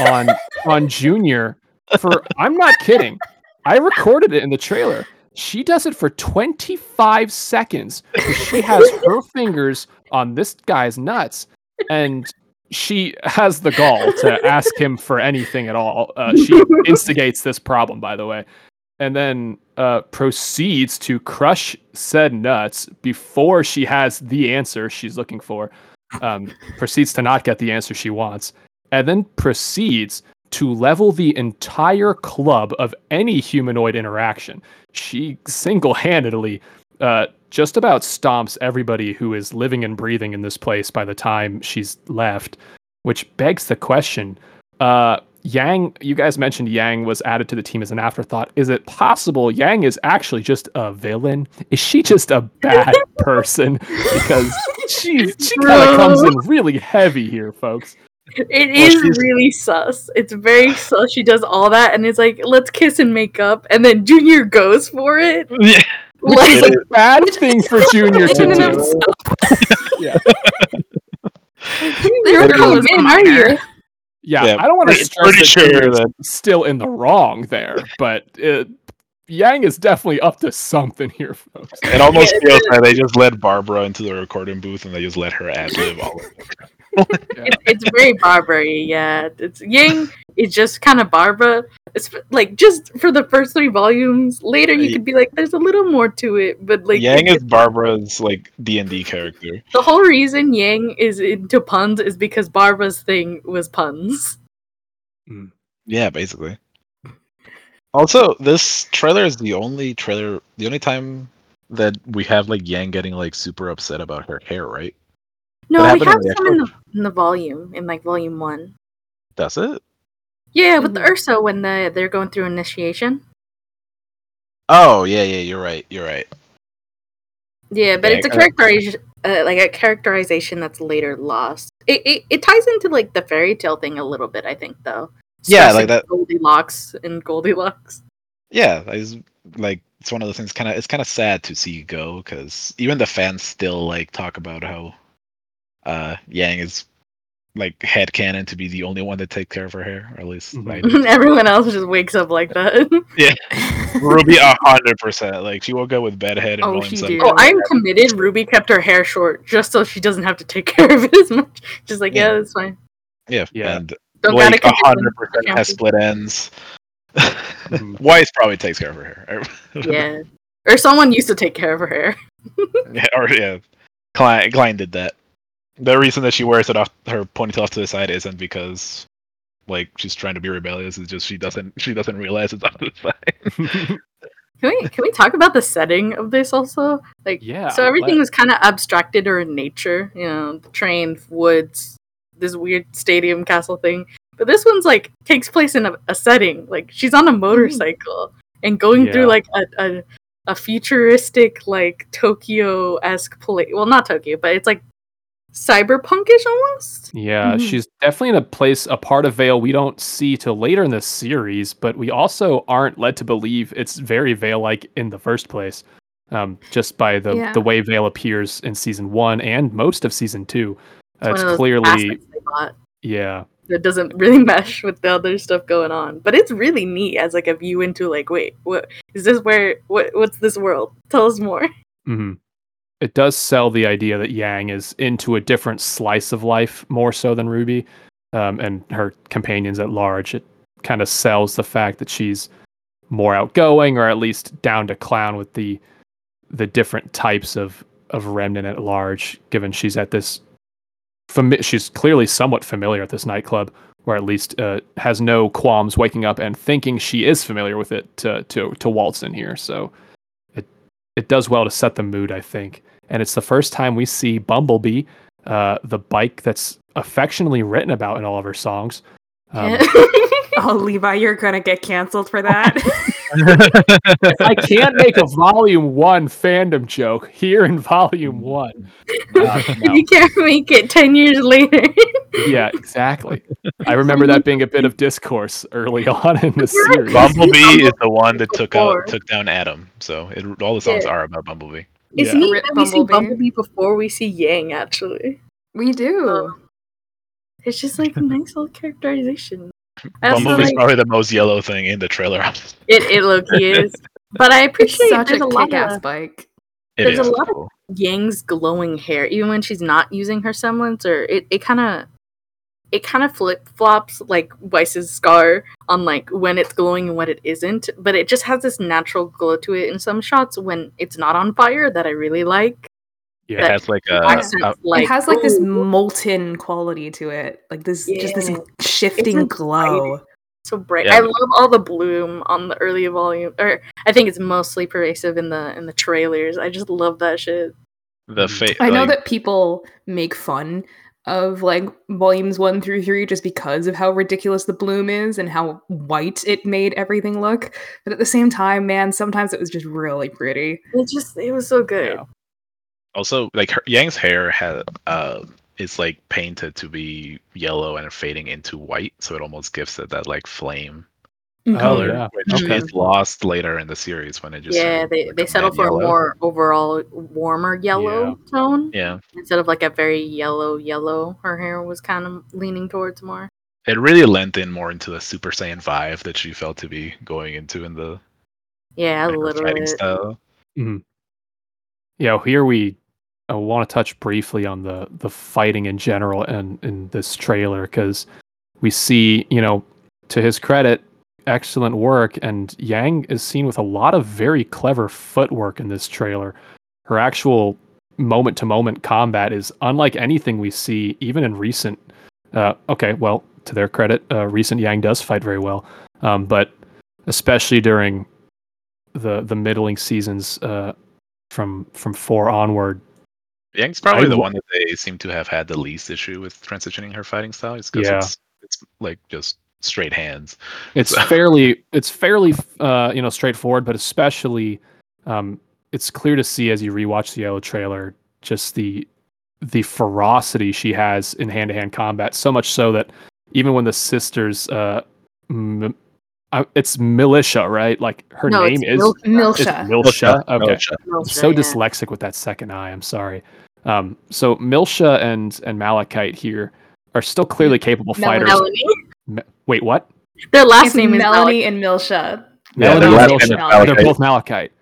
on on Junior for I'm not kidding. I recorded it in the trailer. She does it for 25 seconds. She has her fingers on this guy's nuts and she has the gall to ask him for anything at all. Uh, she instigates this problem, by the way, and then uh, proceeds to crush said nuts before she has the answer she's looking for. Um, proceeds to not get the answer she wants, and then proceeds to level the entire club of any humanoid interaction. She single handedly uh, just about stomps everybody who is living and breathing in this place by the time she's left, which begs the question. Uh, Yang, you guys mentioned Yang was added to the team as an afterthought. Is it possible Yang is actually just a villain? Is she just a bad person? Because she she kind of comes in really heavy here, folks. It is she's- really sus. It's very sus. She does all that, and it's like, let's kiss and make up, and then Junior goes for it. Yeah. Which is a bad thing for Junior to do. yeah. They're Literally cool, man, are you? Yeah, Yeah, I don't want to pretty- stress pretty that sure Junior's that- still in the wrong there, but uh, Yang is definitely up to something here, folks. It almost feels like they just let Barbara into the recording booth and they just let her ad lib all of it. It's, it's very Barbary, yeah. It's Yang is just kind of Barbara. It's like just for the first three volumes. Later, you could be like, "There's a little more to it," but like Yang is Barbara's like D and D character. the whole reason Yang is into puns is because Barbara's thing was puns. Hmm. Yeah, basically. Also, this trailer is the only trailer, the only time that we have like Yang getting like super upset about her hair, right? No, we have in some in the in the volume in like volume one. That's it. Yeah, with the Mhm. Ursa when the they're going through initiation. Oh yeah, yeah, you're right. You're right. Yeah, but Yeah, it's a characterization, uh, like a characterization that's later lost. It, it it ties into like the fairy tale thing a little bit, I think, though. Yeah, like that- Goldilocks and Goldilocks. Yeah, it's like it's one of those things. Kind of, it's kind of sad to see you go because even the fans still like talk about how uh Yang is like headcanon to be the only one that takes care of her hair, or at least Mhm. Everyone else just wakes up like that. Yeah, Ruby a hundred percent. Like she woke up with bed head and Oh, she did. oh, I'm committed. Ruby kept her hair short just so she doesn't have to take care of it as much. Just like, yeah, Yeah. that's fine. Yeah, Yeah. and Don't Blake gotta a hundred percent has split ends. Mhm. Weiss probably takes care of her hair. Yeah. Or someone used to take care of her hair. yeah, or yeah, Klein, Klein did that. The reason that she wears it off her ponytail off to the side isn't because like she's trying to be rebellious. It's just she doesn't she doesn't realize it's off to the side. Can we can we talk about the setting of this also? Like Yeah, So everything let- was kind of abstracted or in nature, you know, the train, woods, this weird stadium castle thing. But this one's like takes place in a, a setting. Like she's on a mm-hmm. motorcycle and going Yeah. through like a, a a futuristic like Tokyo esque place. Well, not Tokyo, but it's like cyberpunkish almost. Yeah, Mhm. she's definitely in a place, a part of Vale we don't see till later in the series, but we also aren't led to believe it's very Vale like in the first place. Um, just by the Yeah. the way Vale appears in season one and most of season two, uh, one it's clearly aspects they bought yeah, that doesn't really mesh with the other stuff going on. But it's really neat as like a view into like, wait, what is this? Where what what's this world? Tell us more. hmm It does sell the idea that Yang is into a different slice of life more so than Ruby, um, and her companions at large. It kind of sells the fact that she's more outgoing, or at least down to clown with the the different types of of remnant at large. Given she's at this, fami- she's clearly somewhat familiar at this nightclub, or at least uh, has no qualms waking up and thinking she is familiar with it to to to waltz in here. So it does well to set the mood, I think. And it's the first time we see Bumblebee, uh, the bike that's affectionately written about in all of her songs. Um, Oh, Levi, you're gonna get canceled for that. I can't make a volume one fandom joke here in volume one. Uh, no. you can't make it 10 years later. Yeah, exactly. I remember that being a bit of discourse early on in the series. Bumblebee is the one that took Before. out took down Adam. So it, all the songs Yeah. are about Bumblebee. it's Yeah. neat that we see Bumblebee. Bumblebee before we see Yang, actually. we do. Um, It's just like a nice little characterization. I also Bumblebee's like- probably the most yellow thing in the trailer. It, it low key is. But I appreciate such there's a a lot kick-ass of bike. It There's a is lot of- Yang's glowing hair, even when she's not using her semblance, or it, it kind of it kind of flip flops like Weiss's scar on like when it's glowing and when it isn't. But it just has this natural glow to it in some shots when it's not on fire that I really like. It has like a, Accents, a- like, it has like this molten quality to it, like this just this shifting It's glow. so bright. Yeah. I love all the bloom on the early volume, or I think it's mostly pervasive in the in the trailers. I just love that shit. the mm-hmm. fa- I know that people make fun of like volumes one through three just because of how ridiculous the bloom is and how white it made everything look. But at the same time, man, sometimes it was just really pretty. It just it was so good. Yeah. Also like her, Yang's hair had uh is like painted to be yellow and fading into white, so it almost gives it that like flame Mhm. Oh, color, yeah. which Okay. is lost later in the series when it just yeah, they like they settle for yellow. a more overall warmer yellow tone Yeah, instead of like a very yellow yellow. Her hair was kind of leaning towards more. it really lent in more into the Super Saiyan vibe that she felt to be going into in the Yeah, a like, her little fighting bit. style. Yeah, here we uh, want to touch briefly on the the fighting in general and in this trailer because we see, you know, to his credit, excellent work, and Yang is seen with a lot of very clever footwork in this trailer. Her actual moment to moment combat is unlike anything we see even in recent. Uh, okay, well, to their credit, uh, recent Yang does fight very well, um, but especially during the the middling seasons uh, from from four onward. Yang's probably I the w- one that they seem to have had the least issue with transitioning her fighting style. It's because Yeah. it's it's like just straight hands. It's So- fairly it's fairly uh, you know straightforward, but especially um, it's clear to see as you rewatch the yellow trailer just the the ferocity she has in hand to hand combat. So much so that even when the sisters, uh, m- uh, it's militia, right? Like her No, name it's is Mil- it's Miltia. Miltia. Okay. Militia. I'm Miltia, so yeah. dyslexic with that second eye. I'm sorry. Um, so Miltia and and Malachite here are still clearly capable Melanie. fighters. Melanie. Me- Wait, what? Their last It's name is Melanie Melanie. and Miltia. Melanie their and last Miltia. Malachite. They're both Malachite.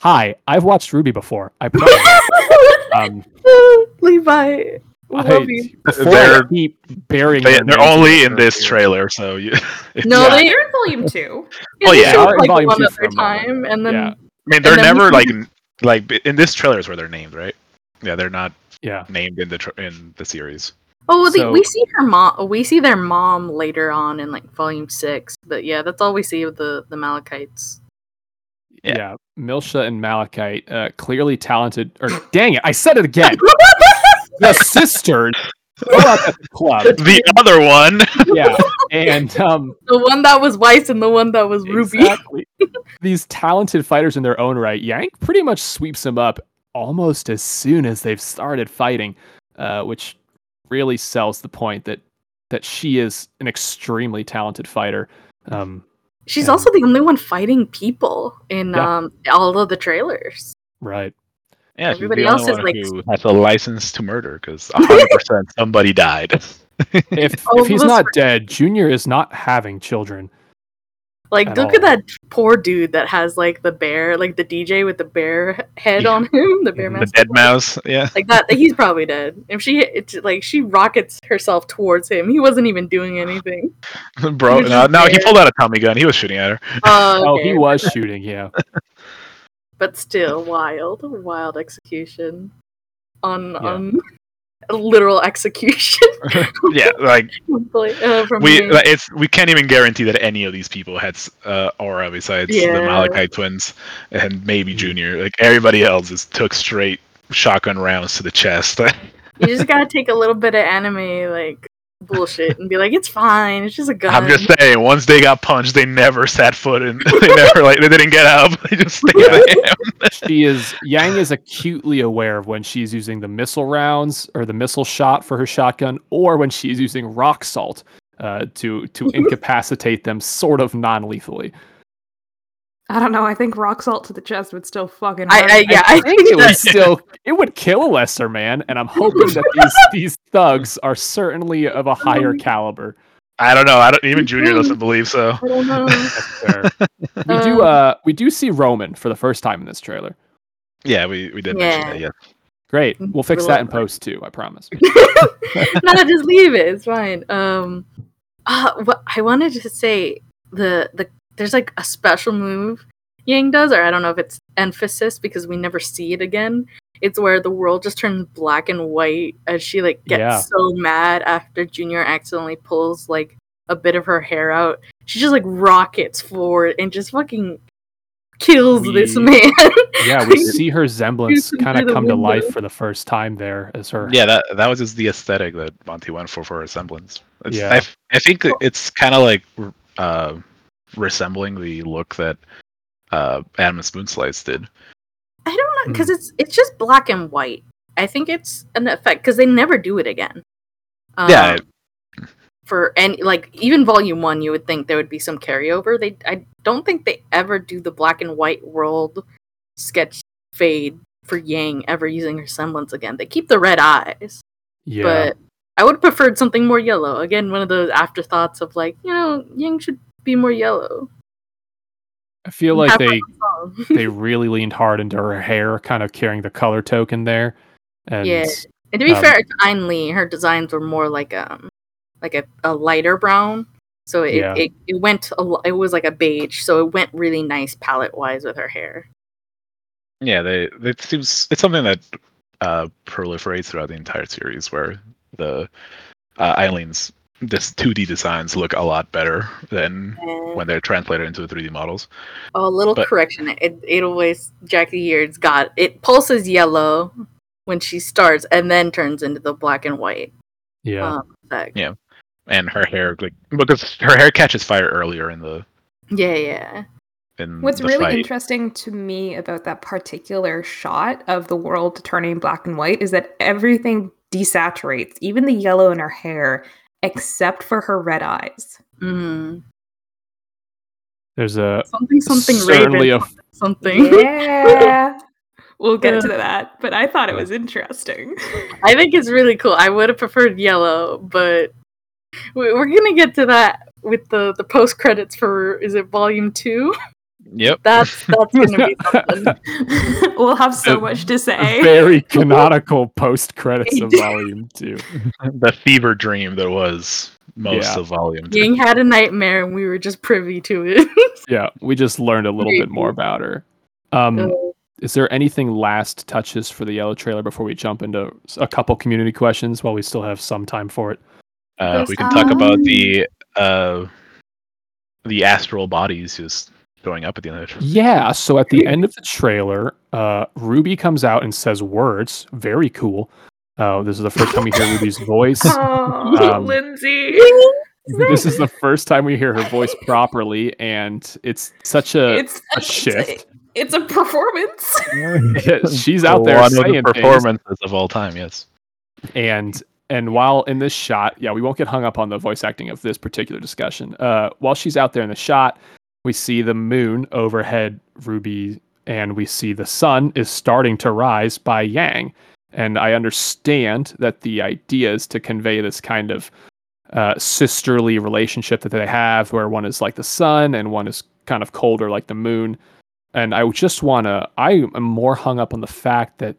Hi, I've watched RWBY before. I promise. um, Levi. I, you. before They're- keep burying They, their they're only in this here. trailer, so you. it's- No, Yeah, they- they're in volume two. Oh, they yeah. They are in like volume one two other for moment. time, and then Yeah. I mean, they're and then we never like can- like in this trailer is where they're named, right? Yeah, they're not Yeah. named in the tr in the series. oh, well, they, So- we see her mom. We see their mom later on in like volume six, but yeah, that's all we see of the the Malachites. yeah, Yeah. Miltia and Malachite, uh, clearly talented. Or dang it, I said it again. the sisters go out at the club. The other one, Yeah, and um, The one that was Weiss and the one that was Ruby. Exactly. These talented fighters in their own right, Yang pretty much sweeps them up almost as soon as they've started fighting, uh, which really sells the point that that she is an extremely talented fighter. Um, She's Yeah. also the only one fighting people in Yeah. um all of the trailers. right. Yeah, she's Everybody the else only is, one like- who has a license to murder because 100 percent somebody died. If All if he's not were- dead, Junior is not having children. Like, At look all. at that poor dude that has like the bear, like the DJ with the bear head Yeah. on him, the bear mouse, the deadmau5, yeah. Like that, he's probably dead. If she, it's like she rockets herself towards him. He wasn't even doing anything. Bro, no, no, he pulled out a Tommy gun. He was shooting at her. Uh, Oh, he was shooting. Yeah. But still wild, wild execution on Yeah. on literal execution. yeah, like uh, from we like, it's we can't even guarantee that any of these people had uh, aura besides the Malachi twins and maybe Mhm. Junior. Like everybody else just took straight shotgun rounds to the chest. you just gotta take a little bit of anime like bullshit and be like, it's fine. It's just a gun. I'm just saying, once they got punched, they never sat foot and they never like they didn't get up. They just stayed there. she is Yang is acutely aware of when she's using the missile rounds or the missile shot for her shotgun, or when she's using rock salt uh, to to incapacitate them, sort of non-lethally. I don't know. I think rock salt to the chest would still fucking. I, hurt. I yeah, I, think it would still it would kill a lesser man, and I'm hoping that these these thugs are certainly of a higher caliber. I don't know. I don't even Junior doesn't believe so. I don't know. We do Um, uh we do see Roman for the first time in this trailer. Yeah, we, we did mention that. Yeah. Great. We'll fix we that in post too, I promise. no, just leave it. It's fine. Um, uh, what I wanted to say the the there's like a special move Yang does, or I don't know if it's emphasis because we never see it again. It's where the world just turns black and white as she like gets Yeah. so mad after Junior accidentally pulls like a bit of her hair out. She just like rockets forward and just fucking kills this man. Yeah, we see her semblance kind of through the come to life for the first time there as her. Yeah, that that was just the aesthetic that Monty went for for resemblance. It's, Yeah. I think it's kind of like uh, resembling the look that uh, Adam and Spoonslice did. I don't know Hmm. because it's it's just black and white. I think it's an effect because they never do it again. Um, yeah, for and like even volume one you would think there would be some carryover they i don't think they ever do the black and white world sketch fade for yang ever using her semblance again they keep the red eyes Yeah. but i would have preferred something more yellow again one of those afterthoughts of like you know yang should be more yellow I feel like Have they they really leaned hard into her hair, kind of carrying the color token there. And Yeah. And to be Um, fair to Ein her designs were more like um like a, a lighter brown. So it, Yeah. it, it went a, it was like a beige, so it went really nice palette wise with her hair. Yeah, they it seems it's something that uh, proliferates throughout the entire series, where the uh, Ein Lee's this 2D designs look a lot better than And when they're translated into the 3D models. oh, a little but- correction. It it always Jackie Yeard's got it pulses yellow when she starts and then turns into the black and white yeah, um, effect. Yeah. And her hair, like because her hair catches fire earlier in the Yeah, yeah. in What's the really fight. interesting to me about that particular shot of the world turning black and white is that everything desaturates, even the yellow in her hair, except for her red eyes. Mm. there's a Something something certainly Raven, a something. Yeah. we'll get Yeah. to that, but I thought it was interesting. I think it's really cool. I would have preferred yellow, but we- we're gonna get to that with the the post credits for is it volume two? Yep. That's that's gonna be something. we'll have so much to say. very canonical post credits of volume two. the fever dream that was most Yeah. of volume two. Yang had a nightmare, and we were just privy to it. Yeah, we just learned a little bit more about her. Um, Uh, is there anything last touches for the yellow trailer before we jump into a couple community questions while we still have some time for it? Uh, we can talk about um, the uh, the astral bodies just showing up at the end of the trailer. Yeah, so at the end of the trailer, uh, Ruby comes out and says words. Very cool. Uh, this is the first time we hear Ruby's voice. Oh, Um, Lindsay. this is the first time we hear her voice properly, and it's such a. It's a it's shift. It's a performance. she's out there One of saying the things. performances of all time. Yes. and and while in this shot yeah we won't get hung up on the voice acting of this particular discussion uh while she's out there in the shot we see the moon overhead ruby and we see the sun is starting to rise by yang. And i understand that the idea is to convey this kind of uh, sisterly relationship that they have where one is like the sun and one is kind of colder like the moon. And i just want to i am more hung up on the fact that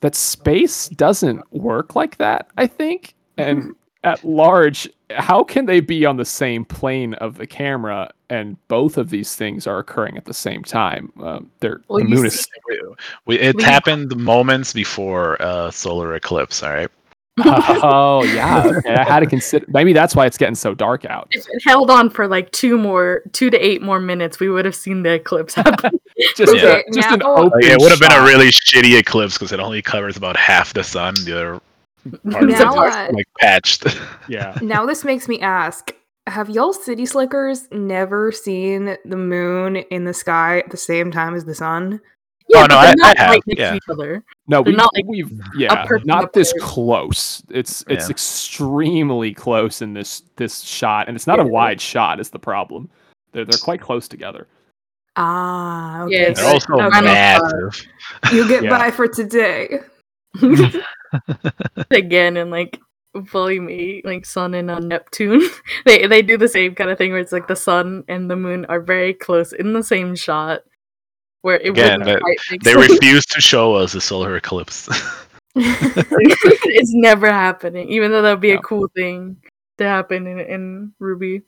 that space doesn't work like that i think. And at large how can they be on the same plane of the camera and both of these things are occurring at the same time um, they're, Well, the moon is We, it's We- happened moments before uh, solar eclipse. All right. oh yeah okay, i had to consider maybe that's why it's getting so dark out if it held on for like two more, two to eight more minutes, we would have seen the eclipse happen. just, Yeah. a, just an now- open Like, it would have been a really shitty eclipse because it only covers about half the sun. The other part is Now, just, uh, like patched. yeah now this makes me ask have y'all city slickers never seen the moon in the sky at the same time as the sun yeah, Oh, no, they're I- not I have, right next yeah. to each other. no They're we, not, like, we've yeah not this apart. close it's it's Yeah. extremely close in this this shot and it's not a Yeah. wide shot is the problem they're, they're quite close together ah okay Yeah, They're also Okay. massive. you get Yeah. by for today Again, in like volume eight, like Sun and uh, Neptune, they they do the same kind of thing where it's like the sun and the moon are very close in the same shot. Where it Again, wouldn't that- They sense. refuse to show us a solar eclipse. it's never happening, even though that'd be Yeah. a cool thing to happen in, in RWBY.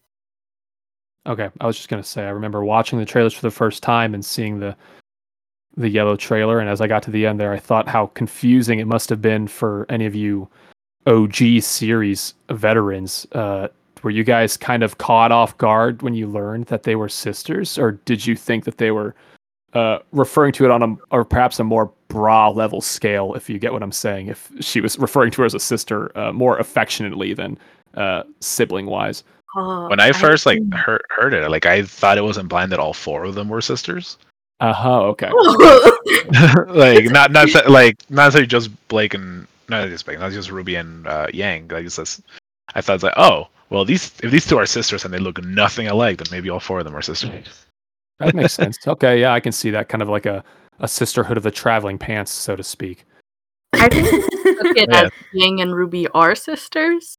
Okay, I was just gonna say I remember watching the trailers for the first time and seeing the the yellow trailer, and as I got to the end there, I thought how confusing it must have been for any of you OG series veterans. Uh, were you guys kind of caught off guard when you learned that they were sisters, or did you think that they were uh, referring to it on a or perhaps a more bra level scale? If you get what I'm saying, if she was referring to her as a sister uh, more affectionately than uh, sibling wise. Oh, when I first like heard, heard it, like I thought it was implied that all four of them were sisters. Uh huh. Okay. like not not that- like not necessarily just Blake and not just Blake, not just Ruby and uh, Yang. Like it's just, I thought it's like, oh, well, these if these two are sisters and they look nothing alike, then maybe all four of them are sisters. That makes sense. Okay, yeah, I can see that kind of like a, a sisterhood of the traveling pants, so to speak. I think took Yeah. Yang and Ruby are sisters.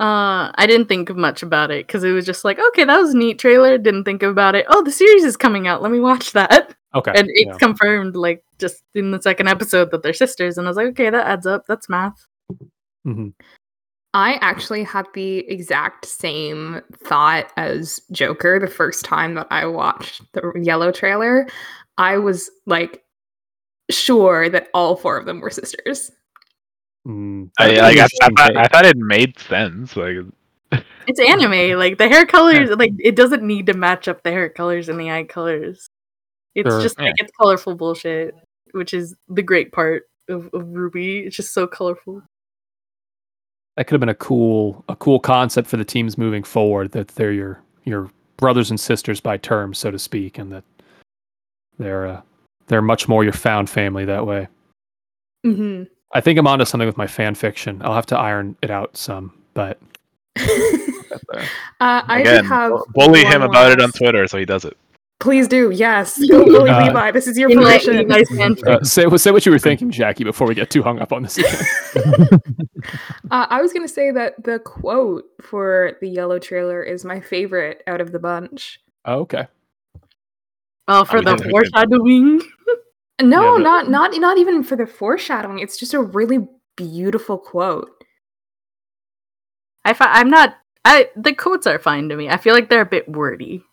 Uh, I didn't think much about it because it was just like, okay, that was a neat trailer. Didn't think about it. Oh, the series is coming out. Let me watch that. Okay. And it's yeah. confirmed, like, just in the second episode that they're sisters. And I was like, okay, that adds up. That's math. Mhm. I actually had the exact same thought as Joker the first time that I watched the yellow trailer. I was like sure that all four of them were sisters. Mm, I, that'd like, I, I, take. I thought it made sense. Like, It's anime. Like, the hair colors, like, it doesn't need to match up the hair colors and the eye colors. It's Sure. just like, it's colorful bullshit, which is the great part of, of RWBY. It's just so colorful. that could have been a cool a cool concept for the teams moving forward that they're your your brothers and sisters by term so to speak and that they're uh, they're much more your found family that way Mm-hmm. I think i'm onto something with my fan fiction i'll have to iron it out some but uh, I again, have bully him more about it on Twitter so he does it. Please do, yes. Go bully Uh, Levi. This is your permission. in my fan uh, say, say what you were thinking jackie before we get too hung up on this Uh, I was going to say that the quote for the yellow trailer is my favorite out of the bunch. oh, okay Oh, for we the did- we did. No. Yeah, but- not not not even for the foreshadowing. It's just a really beautiful quote. I fi- I'm not. I the quotes are fine to me. I feel like they're a bit wordy.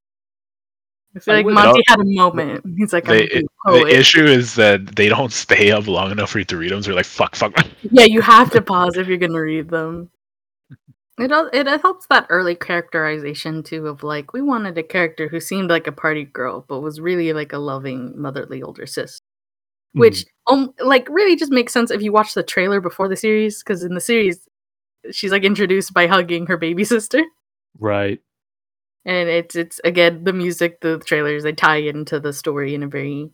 I feel I like Monty had a moment. He's like, I'm The, the issue is that they don't stay up long enough for you to read them. So you're like, fuck, fuck. yeah, you have to pause if you're gonna read them. It it it helps that early characterization too of like we wanted a character who seemed like a party girl but was really like a loving motherly older sis, which um like really just makes sense if you watch the trailer before the series because in the series she's like introduced by hugging her baby sister. right. And it's it's again the music the trailers they tie into the story in a very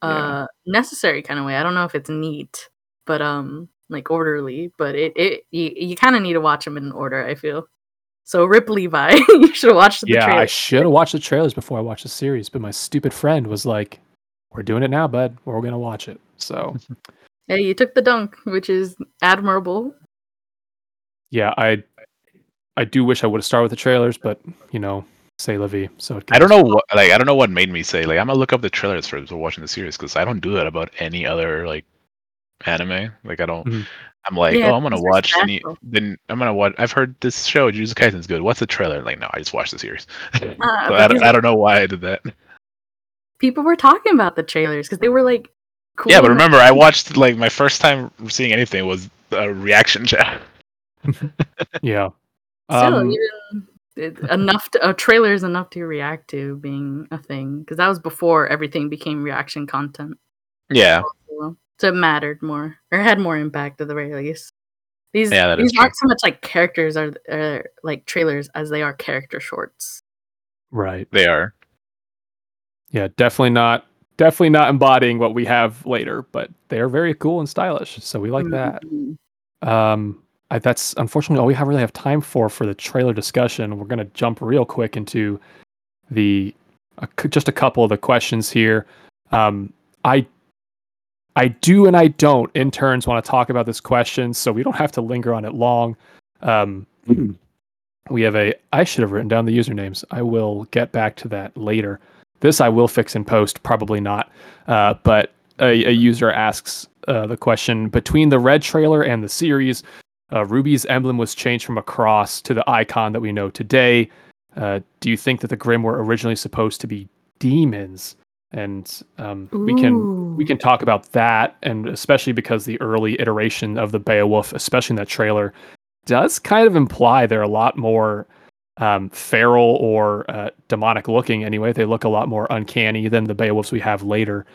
uh necessary kind of way. I don't know if it's neat but um like orderly but it it you, you kind of need to watch them in order i feel. So rip levi you should watch the yeah i should have watched the trailers before i watched the series but my stupid friend was like we're doing it now bud we're gonna watch it so hey you took the dunk which is admirable yeah i i do wish i would have started with the trailers but you know say la vie so it I don't know what, like, I don't know what made me say, like, I'm gonna look up the trailers for, for watching the series because I don't do that about any other like anime. Like, I don't. Mhm. I'm like, Yeah, oh, I'm gonna watch any. Then I'm gonna watch. I've heard this show, Jujutsu Kaisen's good. What's the trailer? Like, no, I just watched the series. so Ah, I, don't, I don't know why I did that. People were talking about the trailers because they were like cool Yeah, but remember, I watched like my first time seeing anything was a reaction chat. yeah Still, um, even it, enough to, a trailer is enough to react to being a thing because that was before everything became reaction content. Yeah, So, so it mattered more or had more impact at the very least. These Yeah, these aren't so much like characters are, are like trailers as they are character shorts. right they are. Yeah definitely not definitely not embodying what we have later but they are very cool and stylish so we like that. Mhm. um I, that's unfortunately all we have really have time for for the trailer discussion. We're going to jump real quick into the uh, just a couple of the questions here. Um i i do and i don't interns want to talk about this question so we don't have to linger on it long. Um we have a i should have written down the usernames. I will get back to that later this i will fix in post probably not. Uh, but a, a user asks uh, the question between the red trailer and the series uh, ruby's emblem was changed from a cross to the icon that we know today. Uh, do you think that the Grimm were originally supposed to be demons? And um, we can we can talk about that and especially because the early iteration of the Beowolf especially in that trailer does kind of imply they're a lot more um, feral or uh, demonic looking anyway they look a lot more uncanny than the Beowolfs we have later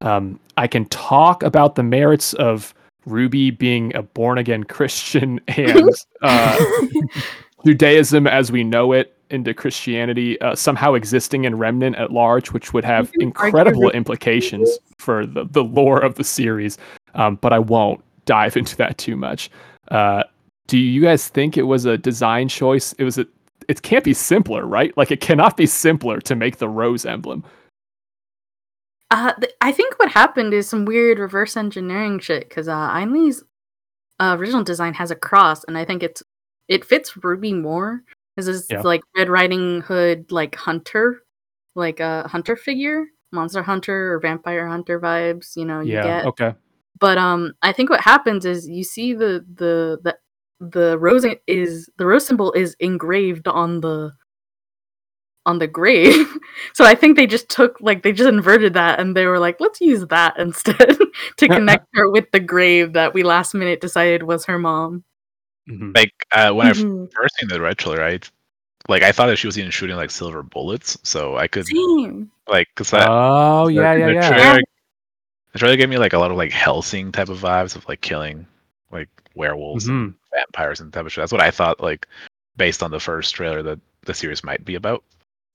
um, i can talk about the merits of ruby being a born again christian and uh, Judaism as we know it into Christianity uh, somehow existing in Remnant at large, which would have You can argue incredible implications for the, the lore of the series. Um, but I won't dive into that too much. Uh, do you guys think it was a design choice? It was a it can't be simpler, right? Like it cannot be simpler to make the rose emblem. Uh, th- I think what happened is some weird reverse engineering shit because uh, Ein Lee's uh, original design has a cross, and I think it's it fits Ruby more because it's Yeah. like Red Riding Hood, like hunter, like a hunter figure, monster hunter or vampire hunter vibes. You know, you yeah. get. Okay. But um, I think what happens is you see the the the the rose is the rose symbol is engraved on the on the grave. so I think they just took like they just inverted that and they were like, let's use that instead to connect her with the grave that we last minute decided was her mom. Mhm. Like uh, when I Mhm. first seen the red trailer, I like I thought that she was even shooting like silver bullets, so I could Same. like because that Oh the- yeah, yeah, the yeah. Trailer, the trailer gave me like a lot of like Helsing type of vibes of like killing like werewolves and Mhm. Vampires and type of shit. That's what I thought like based on the first trailer that the series might be about.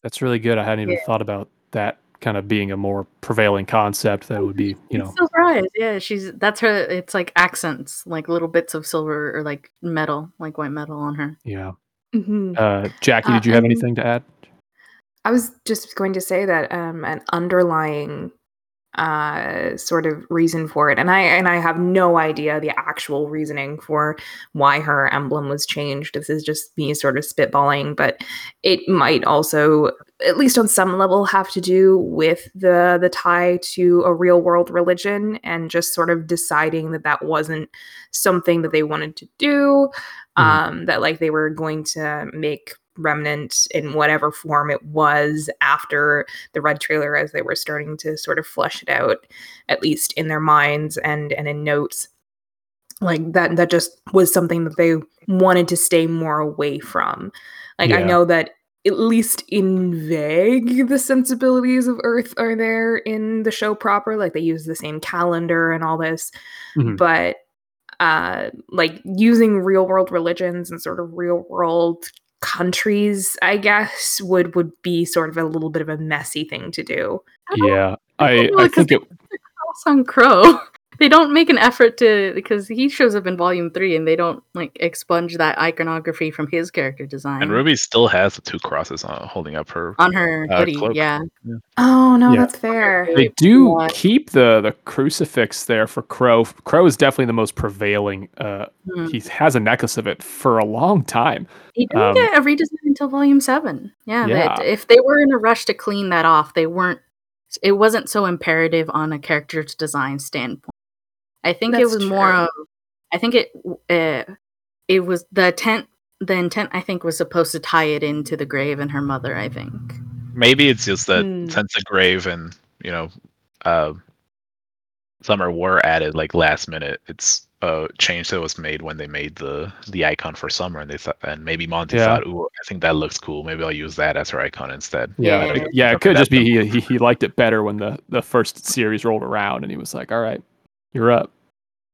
That's really good. I hadn't even Yeah. thought about that kind of being a more prevailing concept that would be, you know. silver eyes. Yeah, she's that's her. It's like accents, like little bits of silver or like metal, like white metal on her. Yeah. Mhm. Uh, Jackie, Uh, did you have and- anything to add? I was just going to say that um, an underlying uh, sort of reason for it, and I and I have no idea the actual reasoning for why her emblem was changed. This is just me sort of spitballing, but it might also, at least on some level, have to do with the the tie to a real world religion and just sort of deciding that that wasn't something that they wanted to do. Mhm. Um, that like they were going to make remnant in whatever form it was after the red trailer as they were starting to sort of flesh it out at least in their minds and and in notes. Like that that just was something that they wanted to stay more away from. Like i know that at least in vague the sensibilities of earth are there in the show proper like they use the same calendar and all this. Mhm. but uh like using real world religions and sort of real world countries i guess would would be sort of a little bit of a messy thing to do Yeah. I I, I think it cross on Qrow. They don't make an effort to because he shows up in volume three and they don't like expunge that iconography from his character design And Ruby still has the two crosses on, holding up her. on her uh, hoodie. cloak. Yeah, oh no Yeah. that's fair they do What? keep the the crucifix there for Qrow. Qrow is definitely the most prevailing. Uh, Hmm. he has a necklace of it for a long time. he didn't Um, get a redesign until volume seven. Yeah, they- Yeah. if they were in a rush to clean that off, they weren't. It wasn't so imperative on a character's design standpoint. I think it That's was more of. I think it uh, it was the intent. The intent I think was supposed to tie it into the grave and her mother. I think. Maybe it's just that Hmm. since the grave and you know, uh, summer were added like last minute. It's a change that was made when they made the the icon for summer, and they thought, and maybe Monty Yeah. thought, "Ooh, I think that looks cool. Maybe I'll use that as her icon instead." Yeah, Yeah. it- yeah. It could just be he, he he liked it better when the the first series rolled around, and he was like, "All right, you're up."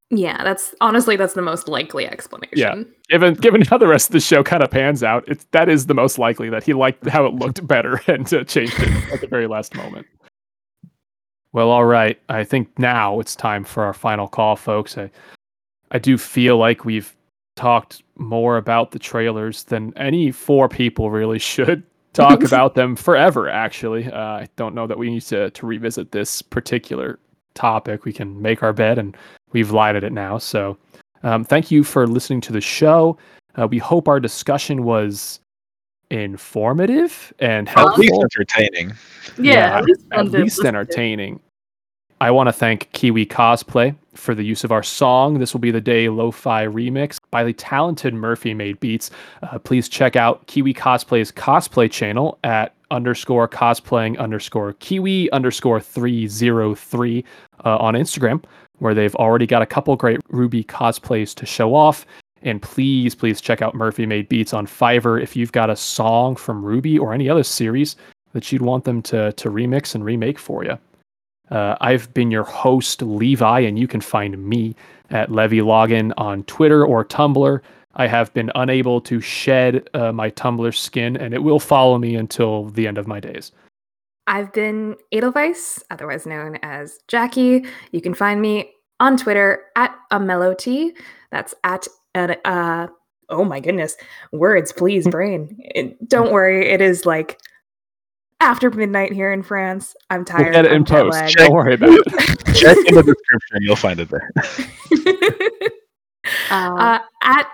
yeah that's honestly that's the most likely explanation Yeah, Given given how the rest of the show kind of pans out, it's that is the most likely that he liked how it looked better and uh, changed it at the very last moment. Well, all right. I think now it's time for our final call, folks. I I do feel like we've talked more about the trailers than any four people really should talk about them forever. Actually, uh, I don't know that we need to to revisit this particular topic. We can make our bed, and we've lied at it now. So, um, thank you for listening to the show. Uh, we hope our discussion was informative and At At least helpful entertaining. Yeah, at least, at least entertaining. I want to thank Kiwi Cosplay for the use of our song. This will be the day lo-fi remix by the talented Murphy Made Beats. Uh, please check out Kiwi Cosplay's cosplay channel at underscore cosplaying underscore Kiwi underscore three zero three uh, on Instagram, where they've already got a couple great RWBY cosplays to show off. And please, please check out Murphy Made Beats on Fiverr if you've got a song from RWBY or any other series that you'd want them to to remix and remake for you. Uh, I've been your host, Levi, and you can find me at Levy Login on Twitter or Tumblr. I have been unable to shed uh, my Tumblr skin, and it will follow me until the end of my days. I've been Edelweiss, otherwise known as Jackie. You can find me on Twitter at a T. That's at uh, uh, oh my goodness, words, please, brain. It, don't worry, it is like after midnight here in France. I'm We'll tired. get it I'm in post. jet-lagged. Don't worry about it. Check in the description, you'll find it there. Uh, uh, at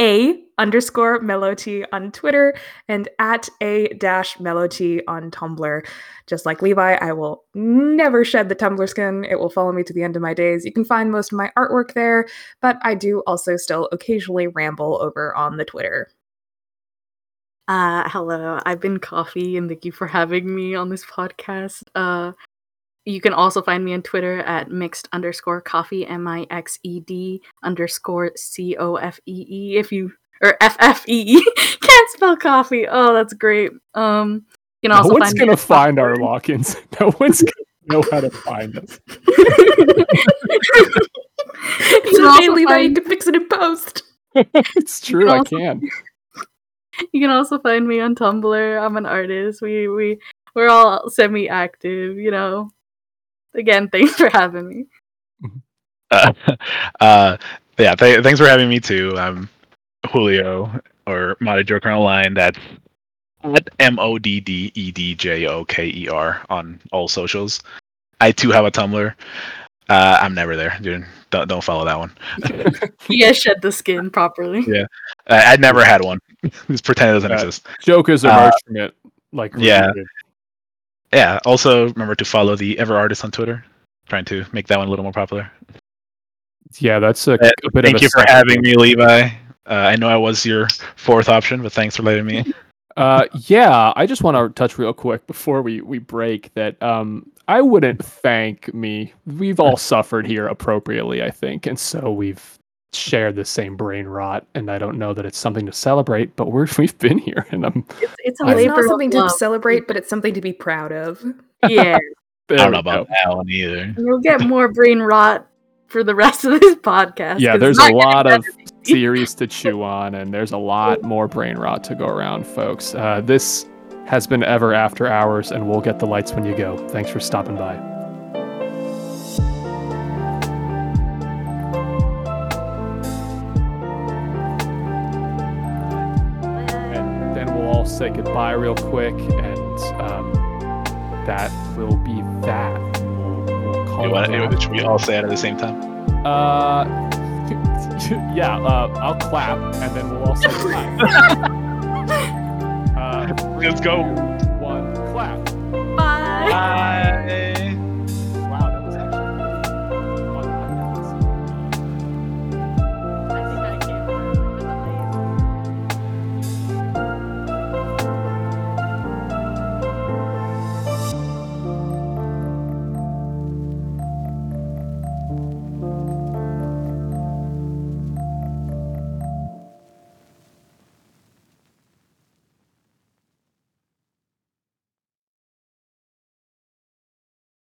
a underscore melody on Twitter and at a dash melody on Tumblr. Just like Levi, I will never shed the Tumblr skin. It will follow me to the end of my days. You can find most of my artwork there, but I do also still occasionally ramble over on the Twitter. Uh, hello, I've been Coffee, and thank you for having me on this podcast. Uh, you can also find me on Twitter at mixed underscore coffee, M I X E D underscore C O F E E. If you or F F E E can't spell coffee. Oh, that's great. Um, you can also No one's find gonna at find our Popcorn. lock-ins. No one's gonna know how to find us. You It's can okay, also Levi, you find- can fix it in post. it's true. I also- can. you can also find me on Tumblr. I'm an artist. We we we're all semi-active. You know. Again, thanks for having me. Uh, uh, yeah, th- thanks for having me too. I'm Julio or ModdedJoker Online. That's at M O D D E D J O K E R on all socials. I too have a Tumblr. Uh, I'm never there, dude. Don't don't follow that one. You guys shed the skin properly. Yeah. I, I never had one. Just pretend it doesn't Uh, exist. Jokers Uh, emerged from it. Like yeah. Yeah. Also, remember to follow the Ever Artist on Twitter. Trying to make that one a little more popular. Yeah, that's a, Uh, a bit Thank of a you for having me, Levi. Uh, I know I was your fourth option, but thanks for letting me. Uh, yeah, I just want to touch real quick before we we break that um I wouldn't thank me. We've all suffered here appropriately, I think, and so we've shared the same brain rot. And I don't know that it's something to celebrate, but we're we've been here, and I'm It's, it's a It's It's not something to love. celebrate, but it's something to be proud of. Yeah, I don't we know about go. that one either. you'll get more brain rot for the rest of this podcast. Yeah, there's a lot of theories to chew on, and there's a lot more brain rot to go around, folks. Uh, this has been Ever After Hours, and we'll get the lights when you go. Thanks for stopping by. And then we'll say goodbye real quick, and um, that will be that. We'll, we'll call You wanna, should we all say it at the same time? uh, yeah, uh, I'll clap and then we'll all say goodbye. uh, Let's go. One, clap. Bye. Bye.